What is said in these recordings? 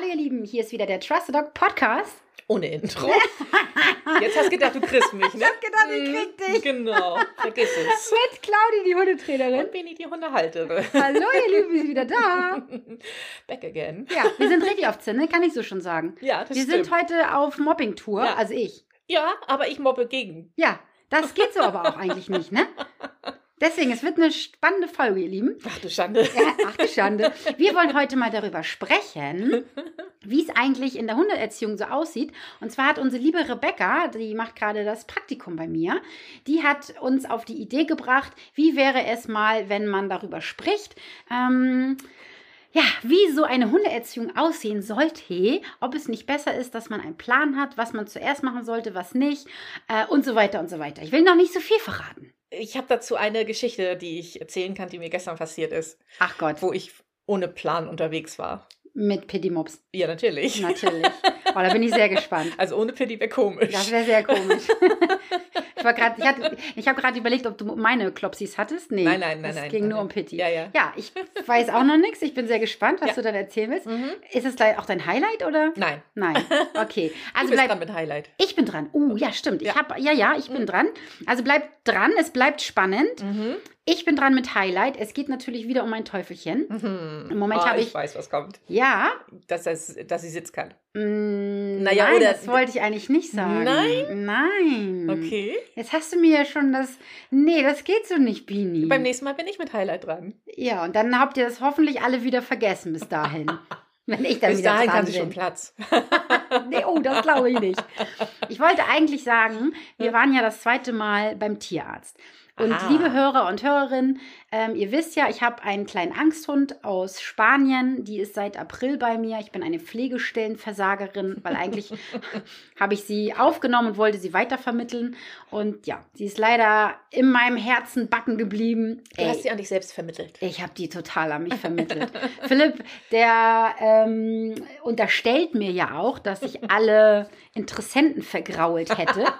Hallo ihr Lieben, hier ist wieder der Trusted Dog Podcast. Ohne Intro. Jetzt hast du gedacht, du kriegst mich, ne? Ich hab gedacht, ich krieg dich. Genau, vergiss es. Mit Claudi, die Hundetrainerin. Und Beni, die Hundehalterin. Hallo ihr Lieben, wir sind wieder da. Back again. Ja, wir sind richtig auf Zinne, kann ich so schon sagen. Ja, das wir stimmt. sind heute auf Mobbing-Tour, Ja. also ich. Ja, aber ich mobbe gegen. Ja, das geht so aber auch eigentlich nicht, ne? Deswegen, es wird eine spannende Folge, ihr Lieben. Ach du Schande. Ja, ach du Schande. Wir wollen heute mal darüber sprechen, wie es eigentlich in der Hundeerziehung so aussieht. Und zwar hat unsere liebe Rebecca, die macht gerade das Praktikum bei mir, die hat uns auf die Idee gebracht, wie wäre es mal, wenn man darüber spricht. Ähm, ja, wie so eine Hundeerziehung aussehen sollte, ob es nicht besser ist, dass man einen Plan hat, was man zuerst machen sollte, was nicht äh, und so weiter und so weiter. Ich will noch nicht so viel verraten. Ich habe dazu eine Geschichte, die ich erzählen kann, die mir gestern passiert ist, Ach Gott, wo ich ohne Plan unterwegs war. mit Pedimops. Ja, natürlich. Natürlich. Oh, da bin ich sehr gespannt. Also ohne Pity wäre komisch. Das wäre sehr komisch. ich war grad, ich, hatte- ich habe gerade überlegt, ob du meine Klopsis hattest. Nee, Nein, nein, nein, Es nein, ging nein, nur nein. um Pitti. Ja, ja. Ja, ich weiß auch noch nichts. Ich bin sehr gespannt, was Ja. du dann erzählen willst. Mhm. Ist es gleich auch dein Highlight oder? Nein, Nein. Okay. du Also bist bleib. dran mit Highlight. Ich bin dran. Uh, ja, stimmt. Ich Ja. habe, ja, ja, ich bin dran. Also bleib dran. Es bleibt spannend. Mhm. Ich bin dran mit Highlight. Es geht natürlich wieder um ein Teufelchen. Mhm. Im Moment oh, habe ich ich- weiß, was kommt. Ja. Dass, das, dass sie sitzt kann. Mm, Naja, nein, oder- das wollte ich eigentlich nicht sagen. Nein? Nein. Okay. Jetzt hast du mir ja schon das. Nee, das geht so nicht, Bini. Beim nächsten Mal bin ich mit Highlight dran. Ja, und dann habt ihr das hoffentlich alle wieder vergessen bis dahin. Wenn ich dann Bis wieder dahin dran kann sie schon Platz. Nee, oh, das glaube ich nicht. Ich wollte eigentlich sagen, wir waren ja das zweite Mal beim Tierarzt. Und Ah. liebe Hörer und Hörerinnen, ähm, ihr wisst ja, ich habe einen kleinen Angsthund aus Spanien. Die ist seit April bei mir. Ich bin eine Pflegestellenversagerin, weil eigentlich habe ich sie aufgenommen und wollte sie weitervermitteln. Und ja, sie ist leider in meinem Herzen backen geblieben. Du Ey, hast sie an dich selbst vermittelt. ich habe die total an mich vermittelt. Philipp, der ähm, unterstellt mir ja auch, dass ich alle Interessenten vergrault hätte.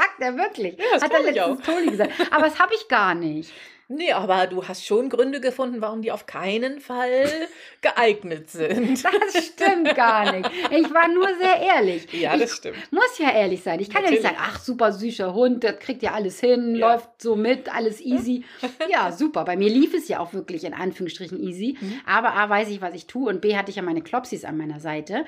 Sagt er wirklich. Ja, das Hat er ich letztens Toni gesagt. Aber das habe ich gar nicht. Nee, aber du hast schon Gründe gefunden, warum die auf keinen Fall geeignet sind. Das stimmt gar nicht. Ich war nur sehr ehrlich. Ja, ich das stimmt. muss ja ehrlich sein. Ich kann ja nicht Natürlich. sagen, ach, super süßer Hund, der kriegt ja alles hin, Ja. läuft so mit, alles easy. Ja, super. Bei mir lief es ja auch wirklich in Anführungsstrichen easy. Mhm. Aber A, weiß ich, was ich tue und B, hatte ich ja meine Klopsis an meiner Seite.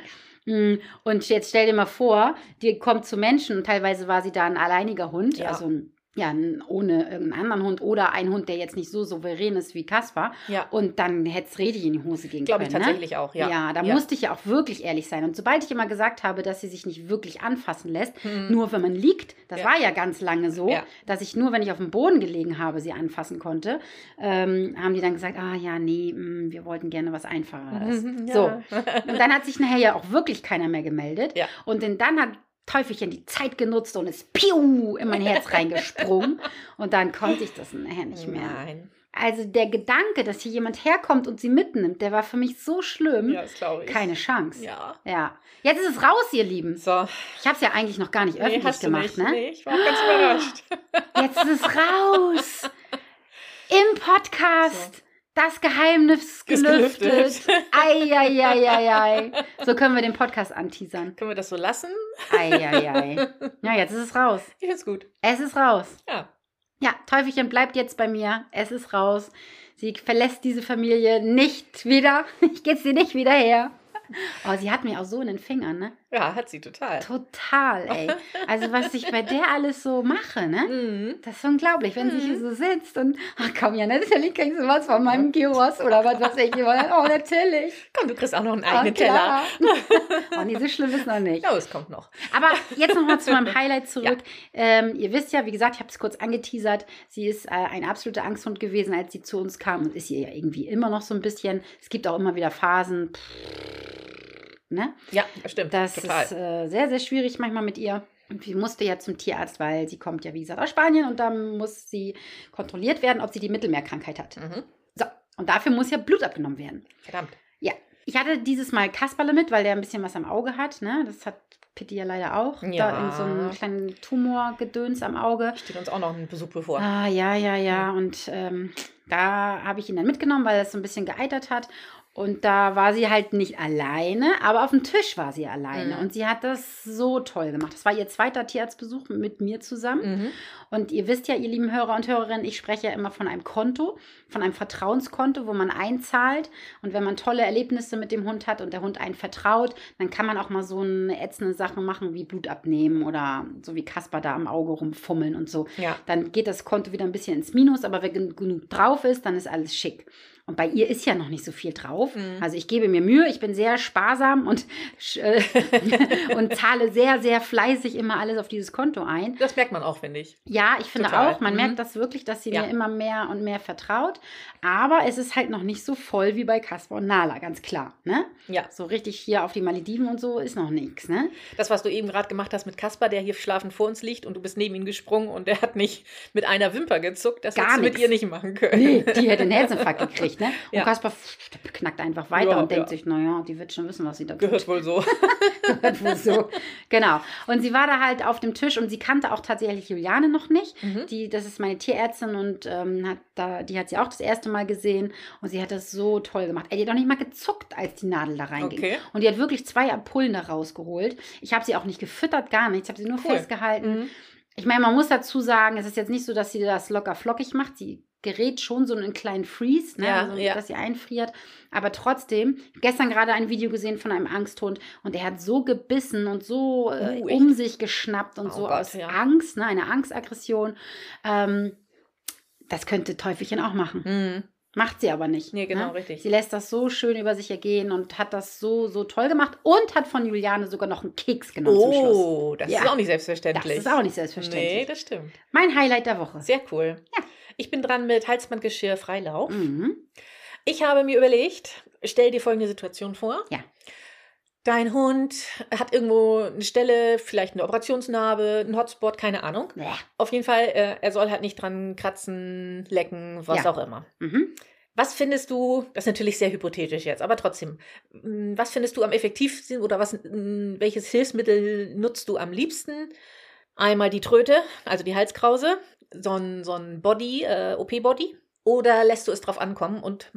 Mm, Und jetzt stell dir mal vor, die kommt zu Menschen und teilweise war sie da ein alleiniger Hund, Ja. also ein, ja, ohne irgendeinen anderen Hund oder ein Hund, der jetzt nicht so souverän ist wie Kaspar. Ja, Und dann hätte es richtig in die Hose gehen glaube ich können. ne? tatsächlich auch, ja. Ja, da musste ich ja auch wirklich ehrlich sein. Und sobald ich immer gesagt habe, dass sie sich nicht wirklich anfassen lässt, Hm. nur wenn man liegt, das Ja. war ja ganz lange so, Ja. dass ich nur, wenn ich auf dem Boden gelegen habe, sie anfassen konnte, ähm, haben die dann gesagt, ah ja, nee, mm, wir wollten gerne was Einfacheres. Ja. So. Und dann hat sich nachher ja auch wirklich keiner mehr gemeldet. Ja. Und denn dann hat Teufelchen die Zeit genutzt und ist piu in mein Herz reingesprungen. Und dann konnte ich das nachher nicht mehr. Nein. Also der Gedanke, dass hier jemand herkommt und sie mitnimmt, der war für mich so schlimm. Ja, das glaube ich. Keine Chance. Ja. Ja. Jetzt ist es raus, ihr Lieben. So. Ich habe es ja eigentlich noch gar nicht öffentlich nee, hast gemacht, nicht. ne? Nee, ich war ganz überrascht. Jetzt ist es raus. Im Podcast. Das Geheimnis Ist gelüftet. gelüftet. Eieieiei. So können wir den Podcast anteasern. Können wir das so lassen? Eieiei. Ja, jetzt ist es raus. Ich find's gut. Es ist raus. Ja. Ja, Teufelchen bleibt jetzt bei mir. Es ist raus. Sie verlässt diese Familie nicht wieder. Ich gebe sie nicht wieder her. Oh, sie hat mir auch so in den Fingern, ne? Ja, hat sie total. Total, ey. Also, was ich bei der alles so mache, ne? Mhm. Das ist unglaublich, wenn sie Mhm. hier so sitzt und, ach komm, ja, natürlich kriegst du was von meinem Gyros oder was weiß ich. Oh, natürlich. Komm, du kriegst auch noch einen Oh, eigenen Teller. Oh, nee, so schlimm ist noch nicht. Ja, es kommt noch. Aber jetzt nochmal zu meinem Highlight zurück. Ähm, ihr wisst ja, wie gesagt, ich habe es kurz angeteasert. Sie ist äh, ein absoluter Angsthund gewesen, als sie zu uns kam und ist sie ja irgendwie immer noch so ein bisschen. Es gibt auch immer wieder Phasen. Ne? Ja, das stimmt. Das total. ist äh, sehr, sehr schwierig manchmal mit ihr. Und sie musste ja zum Tierarzt, weil sie kommt ja, wie gesagt, aus Spanien und dann muss sie kontrolliert werden, ob sie die Mittelmeerkrankheit hat. mhm. So, und dafür muss ja Blut abgenommen werden. Verdammt. Ja, ich hatte dieses Mal Kasperle mit, weil der ein bisschen was am Auge hat. Ne? Das hat Pitti ja leider auch. Ja. Da in so einem kleinen Tumorgedöns am Auge. Steht uns auch noch ein Besuch bevor. Ah, ja, ja, ja. Und ähm, da habe ich ihn dann mitgenommen, weil es so ein bisschen geeitert hat. Und da war sie halt nicht alleine, aber auf dem Tisch war sie alleine. Mhm. Und sie hat das so toll gemacht. Das war ihr zweiter Tierarztbesuch mit mir zusammen. Mhm. Und ihr wisst ja, ihr lieben Hörer und Hörerinnen, ich spreche ja immer von einem Konto, von einem Vertrauenskonto, wo man einzahlt. Und wenn man tolle Erlebnisse mit dem Hund hat und der Hund einen vertraut, dann kann man auch mal so eine ätzende Sache machen wie Blut abnehmen oder so wie Kasper da am Auge rumfummeln und so. Ja. Dann geht das Konto wieder ein bisschen ins Minus, aber wenn gen- genug drauf ist, dann ist alles schick. Und bei ihr ist ja noch nicht so viel drauf. Mhm. Also ich gebe mir Mühe, ich bin sehr sparsam und, äh, und zahle sehr, sehr fleißig immer alles auf dieses Konto ein. Das merkt man auch, finde ich. Ja, ich finde Total. auch, man Mhm. merkt das wirklich, dass sie Ja. mir immer mehr und mehr vertraut. Aber es ist halt noch nicht so voll wie bei Kasper und Nala, ganz klar. Ne? Ja. So richtig hier auf die Malediven und so ist noch nichts. Ne? Das, was du eben gerade gemacht hast mit Kaspar, der hier schlafend vor uns liegt und du bist neben ihn gesprungen und der hat nicht mit einer Wimper gezuckt, das Gar hättest du mit ihr nicht machen können. Nee, die hätte einen Herzinfarkt gekriegt. Ne? Und Ja. Kasper knackt einfach weiter Ja, und denkt ja. sich, naja, die wird schon wissen, was sie da tut. Gehört wohl so. Gehört wohl so. Genau. Und sie war da halt auf dem Tisch und sie kannte auch tatsächlich Juliane noch nicht. Mhm. Die, das ist meine Tierärztin und ähm, hat da, die hat sie auch das erste Mal gesehen und sie hat das so toll gemacht. Ey, die hat doch nicht mal gezuckt, als die Nadel da reinging. Okay. Und die hat wirklich zwei Ampullen da rausgeholt. Ich habe sie auch nicht gefüttert, gar nichts. Ich habe sie nur Cool. festgehalten. Mhm. Ich meine, man muss dazu sagen, es ist jetzt nicht so, dass sie das locker flockig macht. Sie gerät schon so in einen kleinen Freeze, ne? Ja, also, ja. dass sie einfriert. Aber trotzdem, gestern gerade ein Video gesehen von einem Angsthund und der hat so gebissen und so äh, Uh, um sich geschnappt und Oh so Gott, aus ja. Angst, ne? eine Angstaggression. Ähm, das könnte Teufelchen auch machen. Mhm. Macht sie aber nicht. Nee, genau, ne? richtig. Sie lässt das so schön über sich ergehen und hat das so, so toll gemacht und hat von Juliane sogar noch einen Keks genommen zum Schluss. Oh, das Ja. ist auch nicht Das selbstverständlich. ist auch nicht Nee, selbstverständlich. das stimmt. Mein Highlight der Woche. Sehr cool. Ja. Ich bin dran mit Halsbandgeschirr Freilauf. Mhm. Ich habe mir überlegt, stell dir folgende Situation vor. Ja. Dein Hund hat irgendwo eine Stelle, vielleicht eine Operationsnarbe, einen Hotspot, keine Ahnung. Bäh. Auf jeden Fall, äh, er soll halt nicht dran kratzen, lecken, was Ja. auch immer. Mhm. Was findest du, das ist natürlich sehr hypothetisch jetzt, aber trotzdem, mh, was findest du am effektivsten oder was, mh, welches Hilfsmittel nutzt du am liebsten? Einmal die Tröte, also die Halskrause, so ein, so ein Body, äh, OP-Body, oder lässt du es drauf ankommen und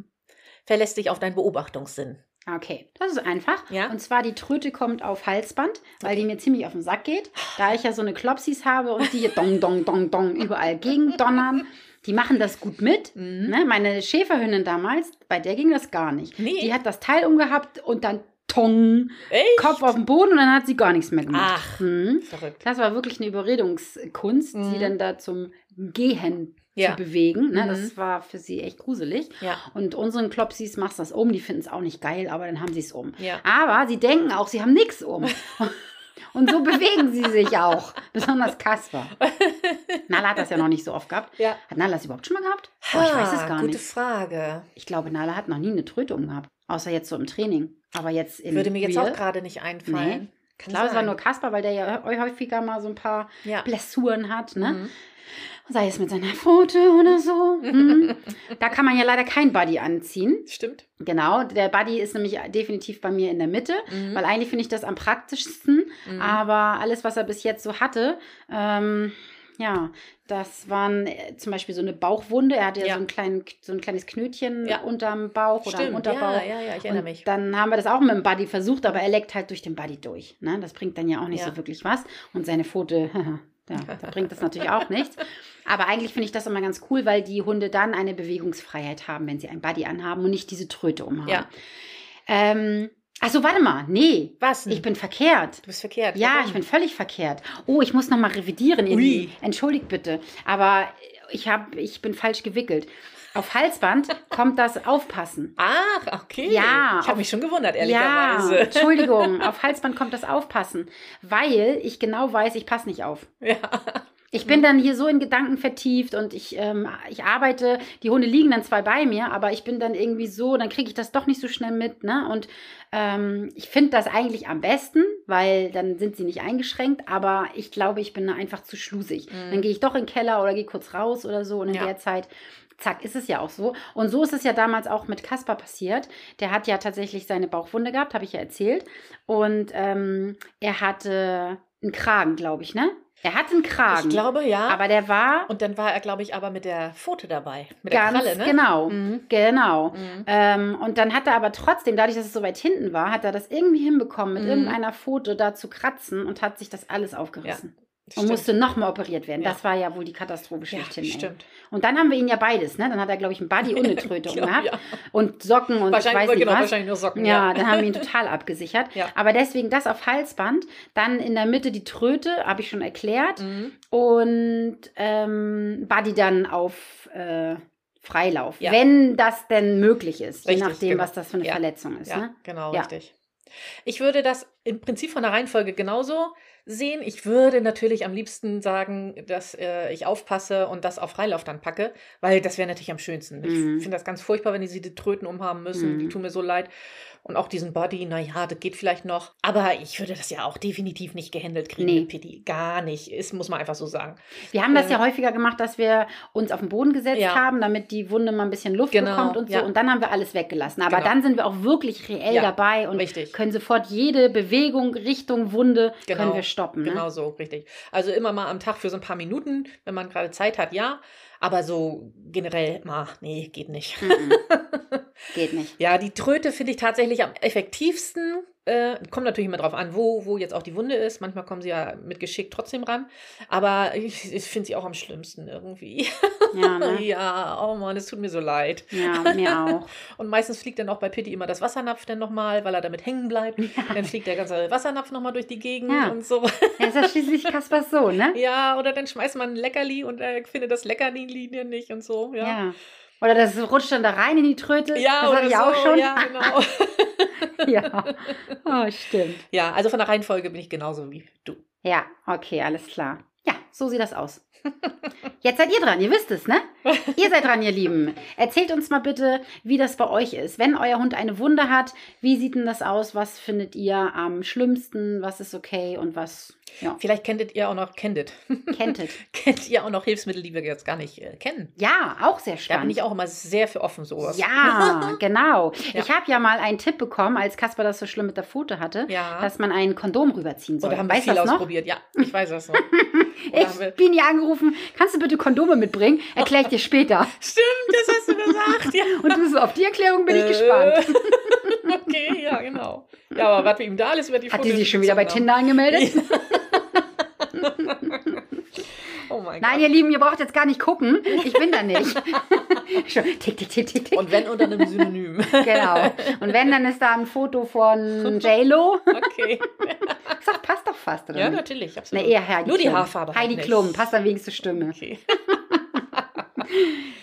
verlässt dich auf deinen Beobachtungssinn? Okay, das ist einfach. Ja. Und zwar die Tröte kommt auf Halsband, weil die mir ziemlich auf den Sack geht. Da ich ja so eine Klopsis habe und die hier dong, dong, dong, dong überall gegen donnern. Die machen das gut mit. Mhm. Ne? Meine Schäferhündin damals, bei der ging das gar nicht. Nee. Die hat das Teil umgehabt und dann tong, Echt? Kopf auf den Boden und dann hat sie gar nichts mehr gemacht. Ach. Mhm. Verrückt. Das war wirklich eine Überredungskunst, Mhm. sie dann da zum Gehen Ja. zu bewegen. Ne? Mhm. Das war für sie echt gruselig. Ja. Und unseren Klopsis machst das um, die finden es auch nicht geil, aber dann haben sie es um. Ja. Aber sie denken auch, sie haben nichts um. Und so bewegen sie sich auch. Besonders Kasper. Nala hat das ja noch nicht so oft gehabt. Ja. Hat Nala das überhaupt schon mal gehabt? Boah, ich weiß es Ah, gar gute nicht. Frage. Ich glaube, Nala hat noch nie eine Tröte umgehabt. Außer jetzt so im Training. Aber jetzt in Würde mir jetzt Real, auch gerade nicht einfallen. Nee. Ich Kann glaube, es war sein. nur Kasper, weil der ja hä- häufiger mal so ein paar Ja. Blessuren hat. Ne? Mhm. Sei es mit seiner Pfote oder so. Mhm. Da kann man ja leider kein Buddy anziehen. Stimmt. Genau, der Buddy ist nämlich definitiv bei mir in der Mitte, Mhm. weil eigentlich finde ich das am praktischsten. Mhm. Aber alles, was er bis jetzt so hatte, ähm, ja, das waren äh, zum Beispiel so eine Bauchwunde. Er hatte ja, Ja. So, einen kleinen, so ein kleines Knötchen Ja. unterm Bauch oder am Stimmt. Unterbauch. Ja, ja, ja, ich erinnere Und mich. dann haben wir das auch mit dem Buddy versucht, aber er leckt halt durch den Buddy durch. Ne? Das bringt dann ja auch nicht Ja. so wirklich was. Und seine Pfote, ja, da bringt das natürlich auch nichts. Aber eigentlich finde ich das immer ganz cool, weil die Hunde dann eine Bewegungsfreiheit haben, wenn sie ein Buddy anhaben und nicht diese Tröte umhaben. Ja. Ähm, Achso, warte mal. Nee, Was? ich bin verkehrt. du bist verkehrt. Ja, Warum? ich bin völlig verkehrt. Oh, ich muss noch mal revidieren. Ui. Entschuldigt bitte. Aber ich, hab, ich bin falsch gewickelt. Auf Halsband kommt das Aufpassen. Ach, okay. Ja, Ich habe mich schon gewundert, Ja, ehrlicherweise. Entschuldigung, auf Halsband kommt das Aufpassen, weil ich genau weiß, ich passe nicht auf. Ja. Ich bin dann hier so in Gedanken vertieft und ich, ähm, ich arbeite, die Hunde liegen dann zwar bei mir, aber ich bin dann irgendwie so, dann kriege ich das doch nicht so schnell mit, ne? Und ähm, ich finde das eigentlich am besten, weil dann sind sie nicht eingeschränkt, aber ich glaube, ich bin da einfach zu schlusig. Mhm. Dann gehe ich doch in den Keller oder gehe kurz raus oder so und in Ja. der Zeit Zack, ist es ja auch so. Und so ist es ja damals auch mit Kaspar passiert. Der hat ja tatsächlich seine Bauchwunde gehabt, habe ich ja erzählt. Und ähm, er hatte einen Kragen, glaube ich, ne? Er hatte einen Kragen. Ich glaube, ja. Aber der war und dann war er, glaube ich, aber mit der Pfote dabei. Mit ganz der Kralle, ne? genau. Mhm. Genau. Mhm. Ähm, und dann hat er aber trotzdem, dadurch, dass es so weit hinten war, hat er das irgendwie hinbekommen, mit Mhm. irgendeiner Foto da zu kratzen und hat sich das alles aufgerissen. Und Stimmt. musste nochmal operiert werden. Ja. Das war ja wohl die Katastrophe ja, schlechthin. ey. stimmt. Und dann haben wir ihn ja beides, ne? Dann hat er, glaube ich, ein Buddy und eine Tröte Ja, umgehabt. ja. Und Socken und ich Wahrscheinlich, weiß nicht genau, was. wahrscheinlich nur Socken. Ja, dann haben wir ihn total abgesichert. Ja. Aber deswegen das auf Halsband. Dann in der Mitte die Tröte, habe ich schon erklärt. Mhm. Und ähm, Buddy dann auf äh, Freilauf. Ja. Wenn das denn möglich ist. Richtig, je nachdem, genau. was das für eine Ja. Verletzung ist. Ja, Ne? genau, Ja. richtig. Ich würde das im Prinzip von der Reihenfolge genauso sehen. Ich würde natürlich am liebsten sagen, dass äh, ich aufpasse und das auf Freilauf dann packe, weil das wäre natürlich am schönsten. Ich Mhm. finde das ganz furchtbar, wenn die sie die Tröten umhaben müssen. Die Mhm. tun mir so leid. Und auch diesen Body, naja, das geht vielleicht noch. Aber ich würde das ja auch definitiv nicht gehandelt kriegen Nee. mit Pitti. Gar nicht. Ist, muss man einfach so sagen. Wir haben das Äh, ja häufiger gemacht, dass wir uns auf den Boden gesetzt Ja. haben, damit die Wunde mal ein bisschen Luft Genau, bekommt und so. ja. Und dann haben wir alles weggelassen. Aber Genau. dann sind wir auch wirklich reell Ja, dabei und richtig. können sofort jede Bewegung Richtung Wunde Genau, können wir stoppen. Ne? Genau so, richtig. Also immer mal am Tag für so ein paar Minuten, wenn man gerade Zeit hat, ja. Aber so generell, ma, nee, geht nicht. Mhm. Geht nicht. Ja, die Tröte finde ich tatsächlich am effektivsten. Äh, kommt natürlich immer drauf an, wo, wo jetzt auch die Wunde ist. Manchmal kommen sie ja mit Geschick trotzdem ran. Aber ich, ich finde sie auch am schlimmsten irgendwie. Ja, ne? ja, oh Mann, es tut mir so leid. ja mir auch. Und meistens fliegt dann auch bei Pitti immer das Wassernapf dann nochmal, weil er damit hängen bleibt. Dann fliegt der ganze Wassernapf nochmal durch die Gegend Ja. und so. Er ist ja schließlich Kaspers Sohn, ne? Ja, oder dann schmeißt man ein Leckerli und er findet das Leckerli-Linie nicht und so. Ja, Ja. Oder das rutscht dann da rein in die Tröte. Ja, das oder hatte ich so, auch schon. Ja, genau. ja. Oh, stimmt. ja, also von der Reihenfolge bin ich genauso wie du. Ja, okay, alles klar. Ja, so sieht das aus. Jetzt seid ihr dran, ihr wisst es, ne? Ihr seid dran, ihr Lieben. Erzählt uns mal bitte, wie das bei euch ist. Wenn euer Hund eine Wunde hat, wie sieht denn das aus? Was findet ihr am schlimmsten? Was ist okay und was ja, Vielleicht kenntet ihr auch noch, kenntet, kenntet? kennt ihr auch noch Hilfsmittel, die wir jetzt gar nicht äh, kennen. Ja, auch sehr Da bin spannend. ich auch immer sehr für offen, sowas. Ja, genau. Ja. Ich habe ja mal einen Tipp bekommen, als Kasper das so schlimm mit der Pfote hatte, Ja. dass man ein Kondom rüberziehen soll. Oder haben wir viel ausprobiert? Ja, ich weiß das noch. Ich bin hier angerufen, kannst du bitte Kondome mitbringen? Erkläre ich dir später. Stimmt, das hast du gesagt. Ja. Und du so, auf die Erklärung bin ich Äh, gespannt. Okay, ja, genau. Ja, aber was wir ihm da alles über die Hat die Fotos sich schon wieder bei gezogen Tinder angemeldet? haben. Oh mein Nein, Gott. ihr Lieben, ihr braucht jetzt gar nicht gucken. Ich bin da nicht. Tick, tick, tick, tick, tick. Und wenn unter einem Synonym. Genau. Und wenn, dann ist da ein Foto von J-Lo. Okay. Ich sag, passt doch fast, oder Ja, natürlich. Na, Absolut. eher Heidi Nur die Klum. Haarfarbe. Heidi. Klum, passt dann wenigstens zur Stimme. Okay.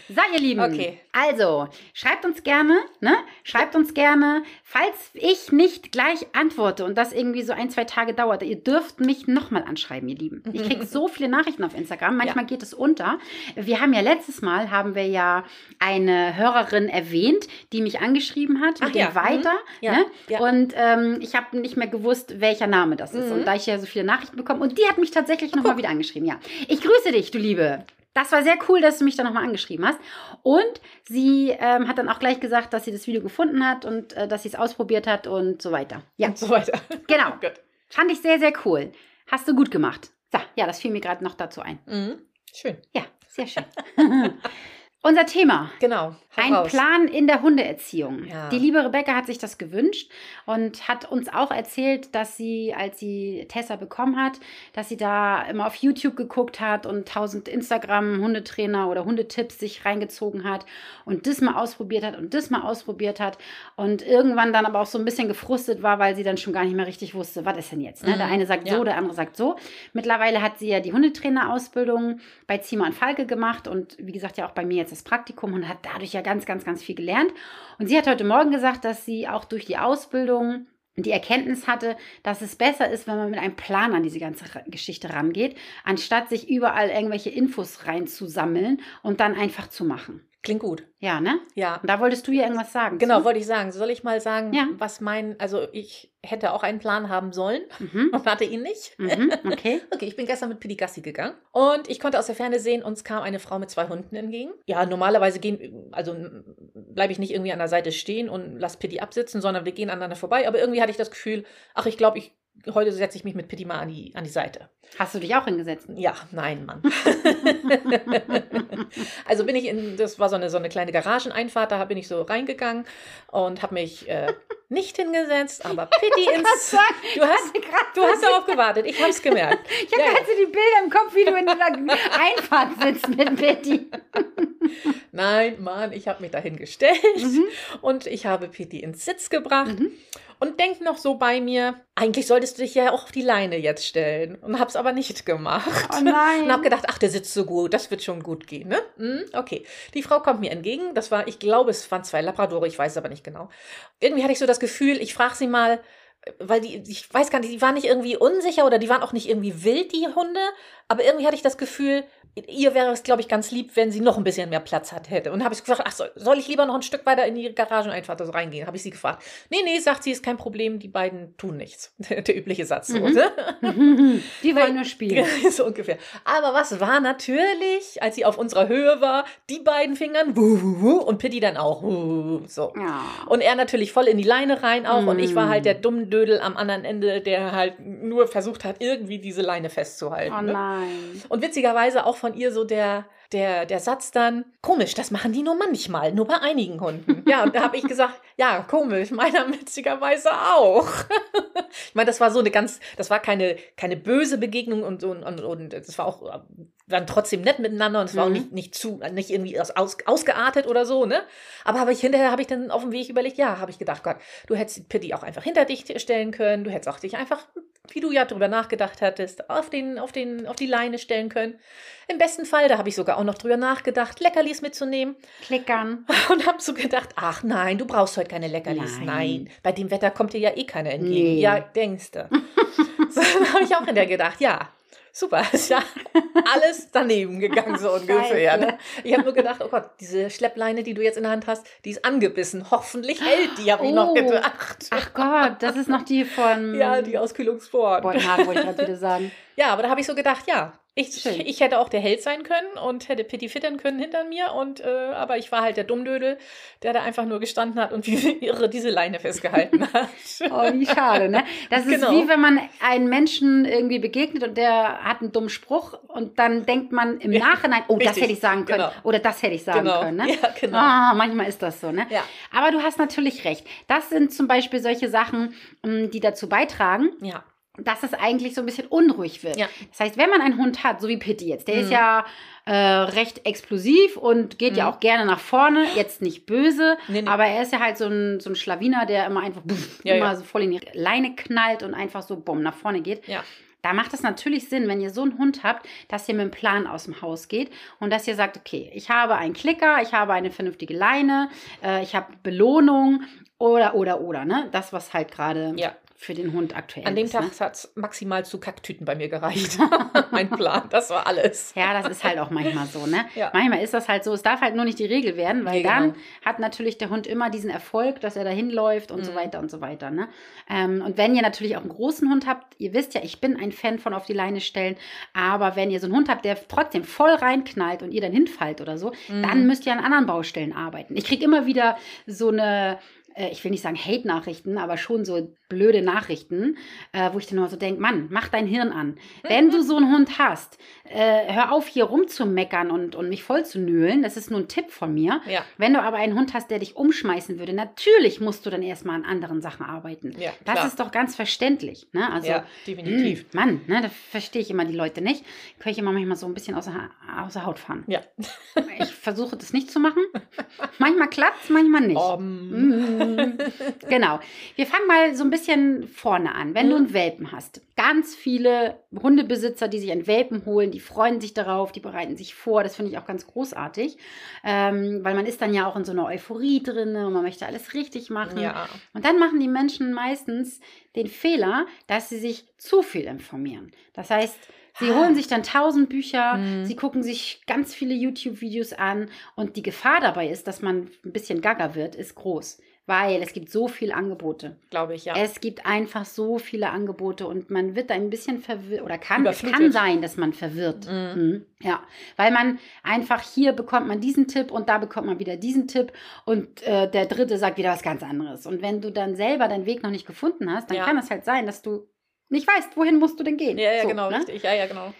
So, ihr Lieben. Okay. Also, schreibt uns gerne, ne? Schreibt uns gerne, falls ich nicht gleich antworte und das irgendwie so ein, zwei Tage dauert, ihr dürft mich nochmal anschreiben, ihr Lieben. Ich kriege so viele Nachrichten auf Instagram, manchmal geht es unter. Wir haben ja letztes Mal, haben wir ja eine Hörerin erwähnt, die mich angeschrieben hat mit Ach dem ja, Weiter. mhm. Ja, Ne? ja. Und ähm, ich habe nicht mehr gewusst, welcher Name das ist. Mhm. Und da ich ja so viele Nachrichten bekomme, und die hat mich tatsächlich nochmal wieder angeschrieben, ja. Ich grüße dich, du Liebe. Das war sehr cool, dass du mich da nochmal angeschrieben hast. Und sie ähm, hat dann auch gleich gesagt, dass sie das Video gefunden hat und äh, dass sie es ausprobiert hat und so weiter. Ja, Und so weiter. genau. Gut. Fand ich sehr, sehr cool. Hast du gut gemacht. So, ja, das fiel mir gerade noch dazu ein. Mhm. Schön. Ja, sehr schön. Unser Thema. Genau. Ein raus. Plan in der Hundeerziehung. Ja. Die liebe Rebecca hat sich das gewünscht und hat uns auch erzählt, dass sie, als sie Tessa bekommen hat, dass sie da immer auf YouTube geguckt hat und tausend Instagram-Hundetrainer oder Hundetipps sich reingezogen hat und das mal ausprobiert hat und das mal ausprobiert hat und irgendwann dann aber auch so ein bisschen gefrustet war, weil sie dann schon gar nicht mehr richtig wusste, was ist denn jetzt. Ne? Mhm. Der eine sagt so, Ja. der andere sagt so. Mittlerweile hat sie ja die Hundetrainerausbildung bei Zima und Falke gemacht und wie gesagt ja auch bei mir jetzt das Praktikum und hat dadurch ja ganz, ganz, ganz viel gelernt. Und sie hat heute Morgen gesagt, dass sie auch durch die Ausbildung die Erkenntnis hatte, dass es besser ist, wenn man mit einem Plan an diese ganze Geschichte rangeht, anstatt sich überall irgendwelche Infos reinzusammeln und dann einfach zu machen. Klingt gut. Ja, ne? Ja. Und da wolltest du ja irgendwas sagen. Genau, zu? wollte ich sagen. Soll ich mal sagen, Ja. was mein, also ich hätte auch einen Plan haben sollen Mhm. und hatte ihn nicht. Mhm. Okay. Okay, ich bin gestern mit Pidi Gassi gegangen und ich konnte aus der Ferne sehen, uns kam eine Frau mit zwei Hunden entgegen. Ja, normalerweise gehen, also bleibe ich nicht irgendwie an der Seite stehen und lass Pidi absitzen, sondern wir gehen aneinander vorbei. Aber irgendwie hatte ich das Gefühl, ach, ich glaube, ich heute setze ich mich mit Pitti mal an die, an die Seite. Hast du dich auch hingesetzt? Ja, nein, Mann. also bin ich in, das war so eine, so eine kleine Garageneinfahrt, da bin ich so reingegangen und habe mich äh, nicht hingesetzt, aber Pitti ins. Sagen, Du hast, du hast darauf gewartet, ich habe es gemerkt. Ich habe Ja, ja. gerade so die Bilder im Kopf, wie du in dieser Einfahrt sitzt mit Betty. Nein, Mann, ich habe mich dahin gestellt und ich habe Pitti ins Sitz gebracht und denk noch so bei mir, eigentlich solltest du dich ja auch auf die Leine jetzt stellen und hab's aber nicht gemacht. Oh nein. Und hab gedacht, ach, der sitzt so gut, das wird schon gut gehen, ne? Hm, okay. Die Frau kommt mir entgegen, das war, ich glaube, es waren zwei Labradore, ich weiß es aber nicht genau. Irgendwie hatte ich so das Gefühl, ich frage sie mal, weil die, ich weiß gar nicht, die waren nicht irgendwie unsicher oder die waren auch nicht irgendwie wild, die Hunde, aber irgendwie hatte ich das Gefühl, ihr wäre es, glaube ich, ganz lieb, wenn sie noch ein bisschen mehr Platz hat hätte. Und habe ich gefragt, ach, soll, soll ich lieber noch ein Stück weiter in die Garageneinfahrt so reingehen? Habe ich sie gefragt. Nee, nee, sagt sie, ist kein Problem, die beiden tun nichts. Der übliche Satz. So, ne? Die wollen nur spielen. so ungefähr. Aber was war natürlich, als sie auf unserer Höhe war, die beiden Fingern wuh, wuh, wuh, und Pitti dann auch. wuh, so. Ja. Und er natürlich voll in die Leine rein auch. Und ich war halt der dumme Dödel am anderen Ende, der halt nur versucht hat, irgendwie diese Leine festzuhalten. Oh ne? nein. Und witzigerweise auch von ihr so der, der, der Satz dann, komisch, das machen die nur manchmal, nur bei einigen Hunden. Ja, und da habe ich gesagt, ja, komisch, meiner witzigerweise auch. ich meine, das war so eine ganz, das war keine, keine böse Begegnung und, und, und, und das war auch, waren trotzdem nett miteinander und es war auch Mhm. nicht, nicht zu, nicht irgendwie aus, aus, ausgeartet oder so, ne? Aber habe ich hinterher, habe ich dann auf dem Weg überlegt, ja, habe ich gedacht, Gott, du hättest Pitti auch einfach hinter dich stellen können, du hättest auch dich einfach, wie du ja drüber nachgedacht hattest, auf den, auf den, auf die Leine stellen können. Im besten Fall, da habe ich sogar auch noch drüber nachgedacht, Leckerlis mitzunehmen Klickern. und habe so gedacht, ach nein, du brauchst heute keine Leckerlis. Nein. Nein, bei dem Wetter kommt dir ja eh keiner entgegen. Nee. Ja, denkst du. so, dann habe ich auch hinterher gedacht, ja, super, ist ja alles daneben gegangen, so ungefähr. Ne? Ich habe nur gedacht, oh Gott, diese Schleppleine, die du jetzt in der Hand hast, die ist angebissen. Hoffentlich hält die, habe ich noch Oh. gedacht. Ach Gott, das ist noch die von Ja, die Auskühlungsform. Beutenhagen, wollte ich gerade wieder sagen. Ja, aber da habe ich so gedacht, ja, ich, ich hätte auch der Held sein können und hätte Pitti fittern können hinter mir. Und äh, aber ich war halt der Dummdödel, der da einfach nur gestanden hat und wie irre diese Leine festgehalten hat. Oh, wie schade, ne? Das ist Genau. wie wenn man einem Menschen irgendwie begegnet und der hat einen dummen Spruch und dann denkt man im Nachhinein, oh, das hätte ich sagen können genau. oder das hätte ich sagen genau. können, ne? Ja, genau. Ah, manchmal ist das so, ne? Ja. Aber du hast natürlich recht. Das sind zum Beispiel solche Sachen, m, die dazu beitragen, Ja. Dass es eigentlich so ein bisschen unruhig wird. Ja. Das heißt, wenn man einen Hund hat, so wie Pitti jetzt, der ist Mhm. ja äh, recht explosiv und geht ja Mhm. auch gerne nach vorne, jetzt nicht böse, Nee, nee. aber er ist ja halt so ein, so ein Schlawiner, der immer einfach buff, Ja, immer ja. so voll in die Leine knallt und einfach so bumm nach vorne geht. Ja. Da macht es natürlich Sinn, wenn ihr so einen Hund habt, dass ihr mit einem Plan aus dem Haus geht und dass ihr sagt, okay, ich habe einen Klicker, ich habe eine vernünftige Leine, äh, ich habe Belohnung oder, oder, oder, ne? Das, was halt gerade Ja. Für den Hund aktuell An dem ist. Tag ne? hat es maximal zu Kacktüten bei mir gereicht. mein Plan, das war alles. Ja, das ist halt auch manchmal so, ne? Ja. Manchmal ist das halt so, es darf halt nur nicht die Regel werden, weil Nee, dann genau. hat natürlich der Hund immer diesen Erfolg, dass er dahin läuft und so Mhm. weiter und so weiter, ne? Ähm, und wenn ihr natürlich auch einen großen Hund habt, ihr wisst ja, ich bin ein Fan von auf die Leine stellen, aber wenn ihr so einen Hund habt, der trotzdem voll reinknallt und ihr dann hinfallt oder so, Mhm. dann müsst ihr an anderen Baustellen arbeiten. Ich kriege immer wieder so eine ich will nicht sagen Hate-Nachrichten, aber schon so blöde Nachrichten, äh, wo ich dann nur so denke, Mann, mach dein Hirn an. Wenn du so einen Hund hast, äh, hör auf, hier rumzumeckern und, und mich voll zu nölen. Das ist nur ein Tipp von mir. Ja. Wenn du aber einen Hund hast, der dich umschmeißen würde, natürlich musst du dann erstmal an anderen Sachen arbeiten. Ja, das klar. ist doch ganz verständlich. Ne? Also, ja, definitiv. mh, Mann, ne, da verstehe ich immer die Leute nicht. Kann ich immer manchmal so ein bisschen außer, außer Haut fahren. Ja. Ich versuche das nicht zu machen. Manchmal klappt es, manchmal nicht. Um, Genau. Wir fangen mal so ein bisschen vorne an. Wenn du Mhm. einen Welpen hast, ganz viele Hundebesitzer, die sich einen Welpen holen, die freuen sich darauf, die bereiten sich vor. Das finde ich auch ganz großartig, ähm, weil man ist dann ja auch in so einer Euphorie drin und man möchte alles richtig machen. ja. Und dann machen die Menschen meistens den Fehler, dass sie sich zu viel informieren. Das heißt, sie Ah. holen sich dann tausend Bücher, Mhm. sie gucken sich ganz viele YouTube-Videos an und die Gefahr dabei ist, dass man ein bisschen gaga wird, ist groß. Weil es gibt so viele Angebote. Glaube ich, ja. Es gibt einfach so viele Angebote und man wird ein bisschen verwirrt oder kann, es kann sein, dass man verwirrt. Mhm. Mhm. Ja, weil man einfach hier bekommt man diesen Tipp und da bekommt man wieder diesen Tipp und äh, der dritte sagt wieder was ganz anderes. Und wenn du dann selber deinen Weg noch nicht gefunden hast, dann Ja. kann es halt sein, dass du nicht weißt, wohin musst du denn gehen. Ja, ja, So, genau, ne? richtig. Ja, ja, genau.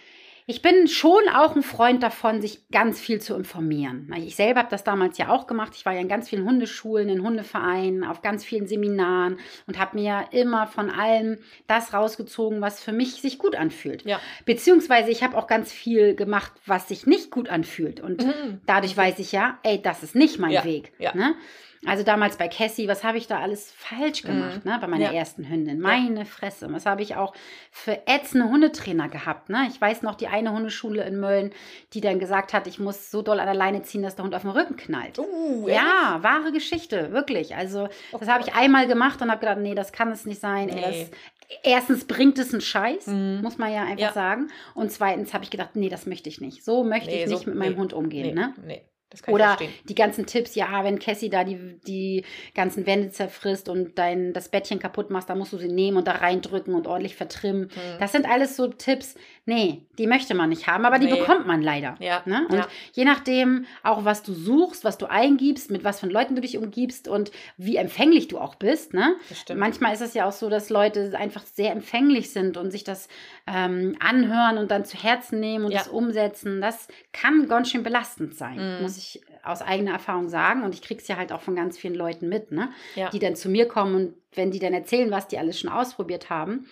Ich bin schon auch ein Freund davon, sich ganz viel zu informieren. Ich selber habe das damals ja auch gemacht. Ich war ja in ganz vielen Hundeschulen, in Hundevereinen, auf ganz vielen Seminaren und habe mir immer von allem das rausgezogen, was für mich sich gut anfühlt. Ja. Beziehungsweise ich habe auch ganz viel gemacht, was sich nicht gut anfühlt. Und Mhm. dadurch weiß ich ja, ey, das ist nicht mein Ja, Weg. ja. Ne? Also damals bei Cassie, was habe ich da alles falsch gemacht, ne? Bei meiner Mhm. Ja. ersten Hündin. Meine Fresse. Was habe ich auch für ätzende Hundetrainer gehabt, ne? Ich weiß noch die eine Hundeschule in Mölln, die dann gesagt hat, ich muss so doll an der Leine ziehen, dass der Hund auf den Rücken knallt. Uh, Ja, wahre Geschichte, wirklich. Also, Oh das habe ich einmal gemacht und habe gedacht, nee, das kann es nicht sein. Ey, Nee. das, erstens bringt es einen Scheiß, Mhm. muss man ja einfach Ja. sagen. Und zweitens habe ich gedacht, nee, das möchte ich nicht. So möchte Nee, ich so- nicht mit meinem nee, Hund umgehen, nee, ne? Nee, Oder die ganzen Tipps, ja, wenn Cassie da die, die ganzen Wände zerfrisst und dein, das Bettchen kaputt machst, da musst du sie nehmen und da reindrücken und ordentlich vertrimmen. Mhm. Das sind alles so Tipps, nee, die möchte man nicht haben, aber die Nee. bekommt man leider. Ja, Ne? Und ja. je nachdem auch, was du suchst, was du eingibst, mit was für Leuten du dich umgibst und wie empfänglich du auch bist, ne? Das stimmt. Manchmal ist es ja auch so, dass Leute einfach sehr empfänglich sind und sich das ähm, anhören und dann zu Herzen nehmen und Ja. das umsetzen. Das kann ganz schön belastend sein, Mhm. muss ich aus eigener Erfahrung sagen. Und ich kriege es ja halt auch von ganz vielen Leuten mit, ne? Ja. die dann zu mir kommen und wenn die dann erzählen, was die alles schon ausprobiert haben,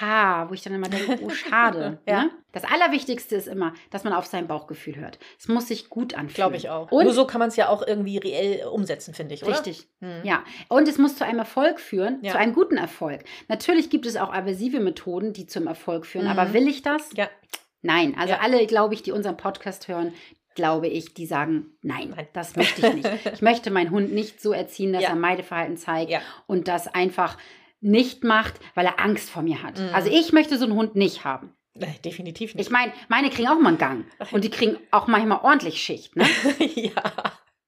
ha, wo ich dann immer denke, oh, schade. Ja. ne? Das Allerwichtigste ist immer, dass man auf sein Bauchgefühl hört. Es muss sich gut anfühlen. Glaube ich auch. Und Nur so kann man es ja auch irgendwie reell umsetzen, finde ich, oder? Richtig. Mhm. Ja, und es muss zu einem Erfolg führen, Ja. zu einem guten Erfolg. Natürlich gibt es auch aversive Methoden, die zum Erfolg führen, Mhm. aber will ich das? Ja. Nein. Also Ja. alle, glaube ich, die unseren Podcast hören, glaube ich, die sagen, nein, Nein. das möchte ich nicht. Ich möchte meinen Hund nicht so erziehen, dass Ja. er Meideverhalten zeigt Ja. und das einfach nicht macht, weil er Angst vor mir hat. Mhm. Also ich möchte so einen Hund nicht haben. Nee, definitiv nicht. Ich meine, meine kriegen auch mal einen Gang und die kriegen auch manchmal ordentlich Schicht. Ne? ja.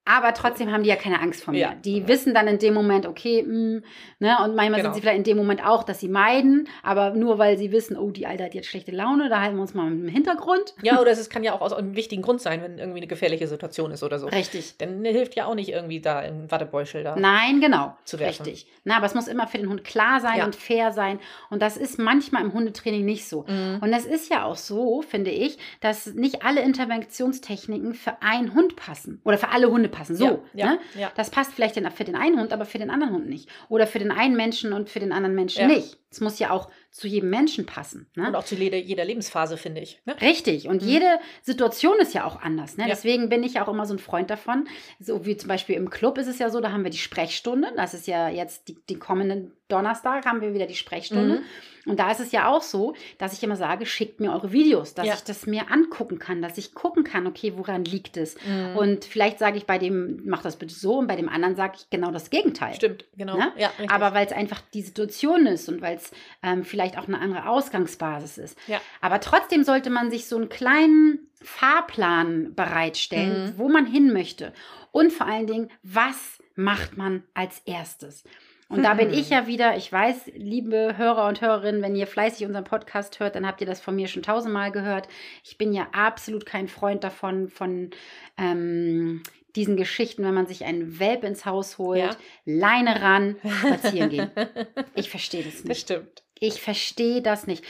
Aber trotzdem haben die ja keine Angst vor mir. Ja. Die wissen dann in dem Moment, okay, mh, ne, und manchmal Genau. sind sie vielleicht in dem Moment auch, dass sie meiden, aber nur weil sie wissen, oh, die Alte hat jetzt schlechte Laune, da halten wir uns mal im Hintergrund. Ja, oder es kann ja auch aus einem wichtigen Grund sein, wenn irgendwie eine gefährliche Situation ist oder so. Richtig. Dann hilft ja auch nicht irgendwie da ein Wattebäuschel da. Nein, genau. Zu werfen. Richtig. Na, aber es muss immer für den Hund klar sein Ja. und fair sein. Und das ist manchmal im Hundetraining nicht so. Mhm. Und es ist ja auch so, finde ich, dass nicht alle Interventionstechniken für einen Hund passen. Oder für alle Hunde passen. So. Ja, ne? ja. Das passt vielleicht für den einen Hund, aber für den anderen Hund nicht. Oder für den einen Menschen und für den anderen Menschen nicht. Es muss ja auch zu jedem Menschen passen. Ne? Und auch zu jeder, jeder Lebensphase, finde ich. Ne? Richtig. Und Mhm. jede Situation ist ja auch anders. Ne? Ja. Deswegen bin ich auch immer so ein Freund davon. So wie zum Beispiel im Club ist es ja so, da haben wir die Sprechstunde. Das ist ja jetzt die, den kommenden Donnerstag haben wir wieder die Sprechstunde. Mhm. Und da ist es ja auch so, dass ich immer sage, schickt mir eure Videos, dass Ja. ich das mir angucken kann, dass ich gucken kann, okay, woran liegt es? Mhm. Und vielleicht sage ich bei dem, mach das bitte so und bei dem anderen sage ich genau das Gegenteil. Stimmt, genau. Ne? Ja. Aber weil es einfach die Situation ist und weil es ähm, vielleicht auch eine andere Ausgangsbasis ist. Ja. Aber trotzdem sollte man sich so einen kleinen Fahrplan bereitstellen, Mhm. wo man hin möchte. Und vor allen Dingen, was macht man als erstes? Und da bin ich ja wieder, ich weiß, liebe Hörer und Hörerinnen, wenn ihr fleißig unseren Podcast hört, dann habt ihr das von mir schon tausendmal gehört. Ich bin ja absolut kein Freund davon, von ähm, diesen Geschichten, wenn man sich einen Welp ins Haus holt, Ja. Leine ran, spazieren gehen. Ich verstehe das Das nicht. stimmt. Ich verstehe das nicht.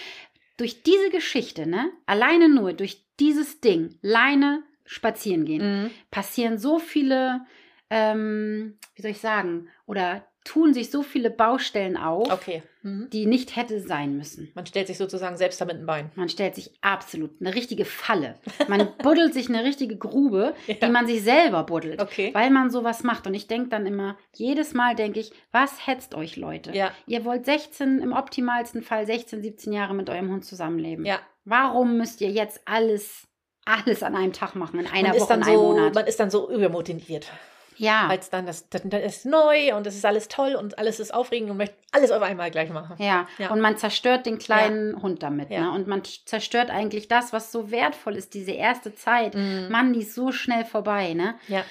Durch diese Geschichte, ne, alleine nur durch dieses Ding, Leine spazieren gehen, Mhm. passieren so viele, ähm, wie soll ich sagen, oder tun sich so viele Baustellen auf, Okay. Mhm. die nicht hätte sein müssen. Man stellt sich sozusagen selbst damit ein Bein. Man stellt sich absolut eine richtige Falle. Man buddelt sich eine richtige Grube, Ja. die man sich selber buddelt, Okay. weil man sowas macht. Und ich denke dann immer, jedes Mal denke ich, was hetzt euch Leute? Ja, Ihr wollt 16, im optimalsten Fall 16, 17 Jahre mit eurem Hund zusammenleben. ja. Warum müsst ihr jetzt alles, alles an einem Tag machen, in einer Woche, in einem so, Monat? Man ist dann so übermotiviert. Ja, Als dann das, das, das ist neu und es ist alles toll und alles ist aufregend und möchte alles auf einmal gleich machen. ja, Ja. Und man zerstört den kleinen Hund damit. Ja. Ne? Und man zerstört eigentlich das, was so wertvoll ist, diese erste Zeit. Mhm. Mann, die ist so schnell vorbei, ne? Ja.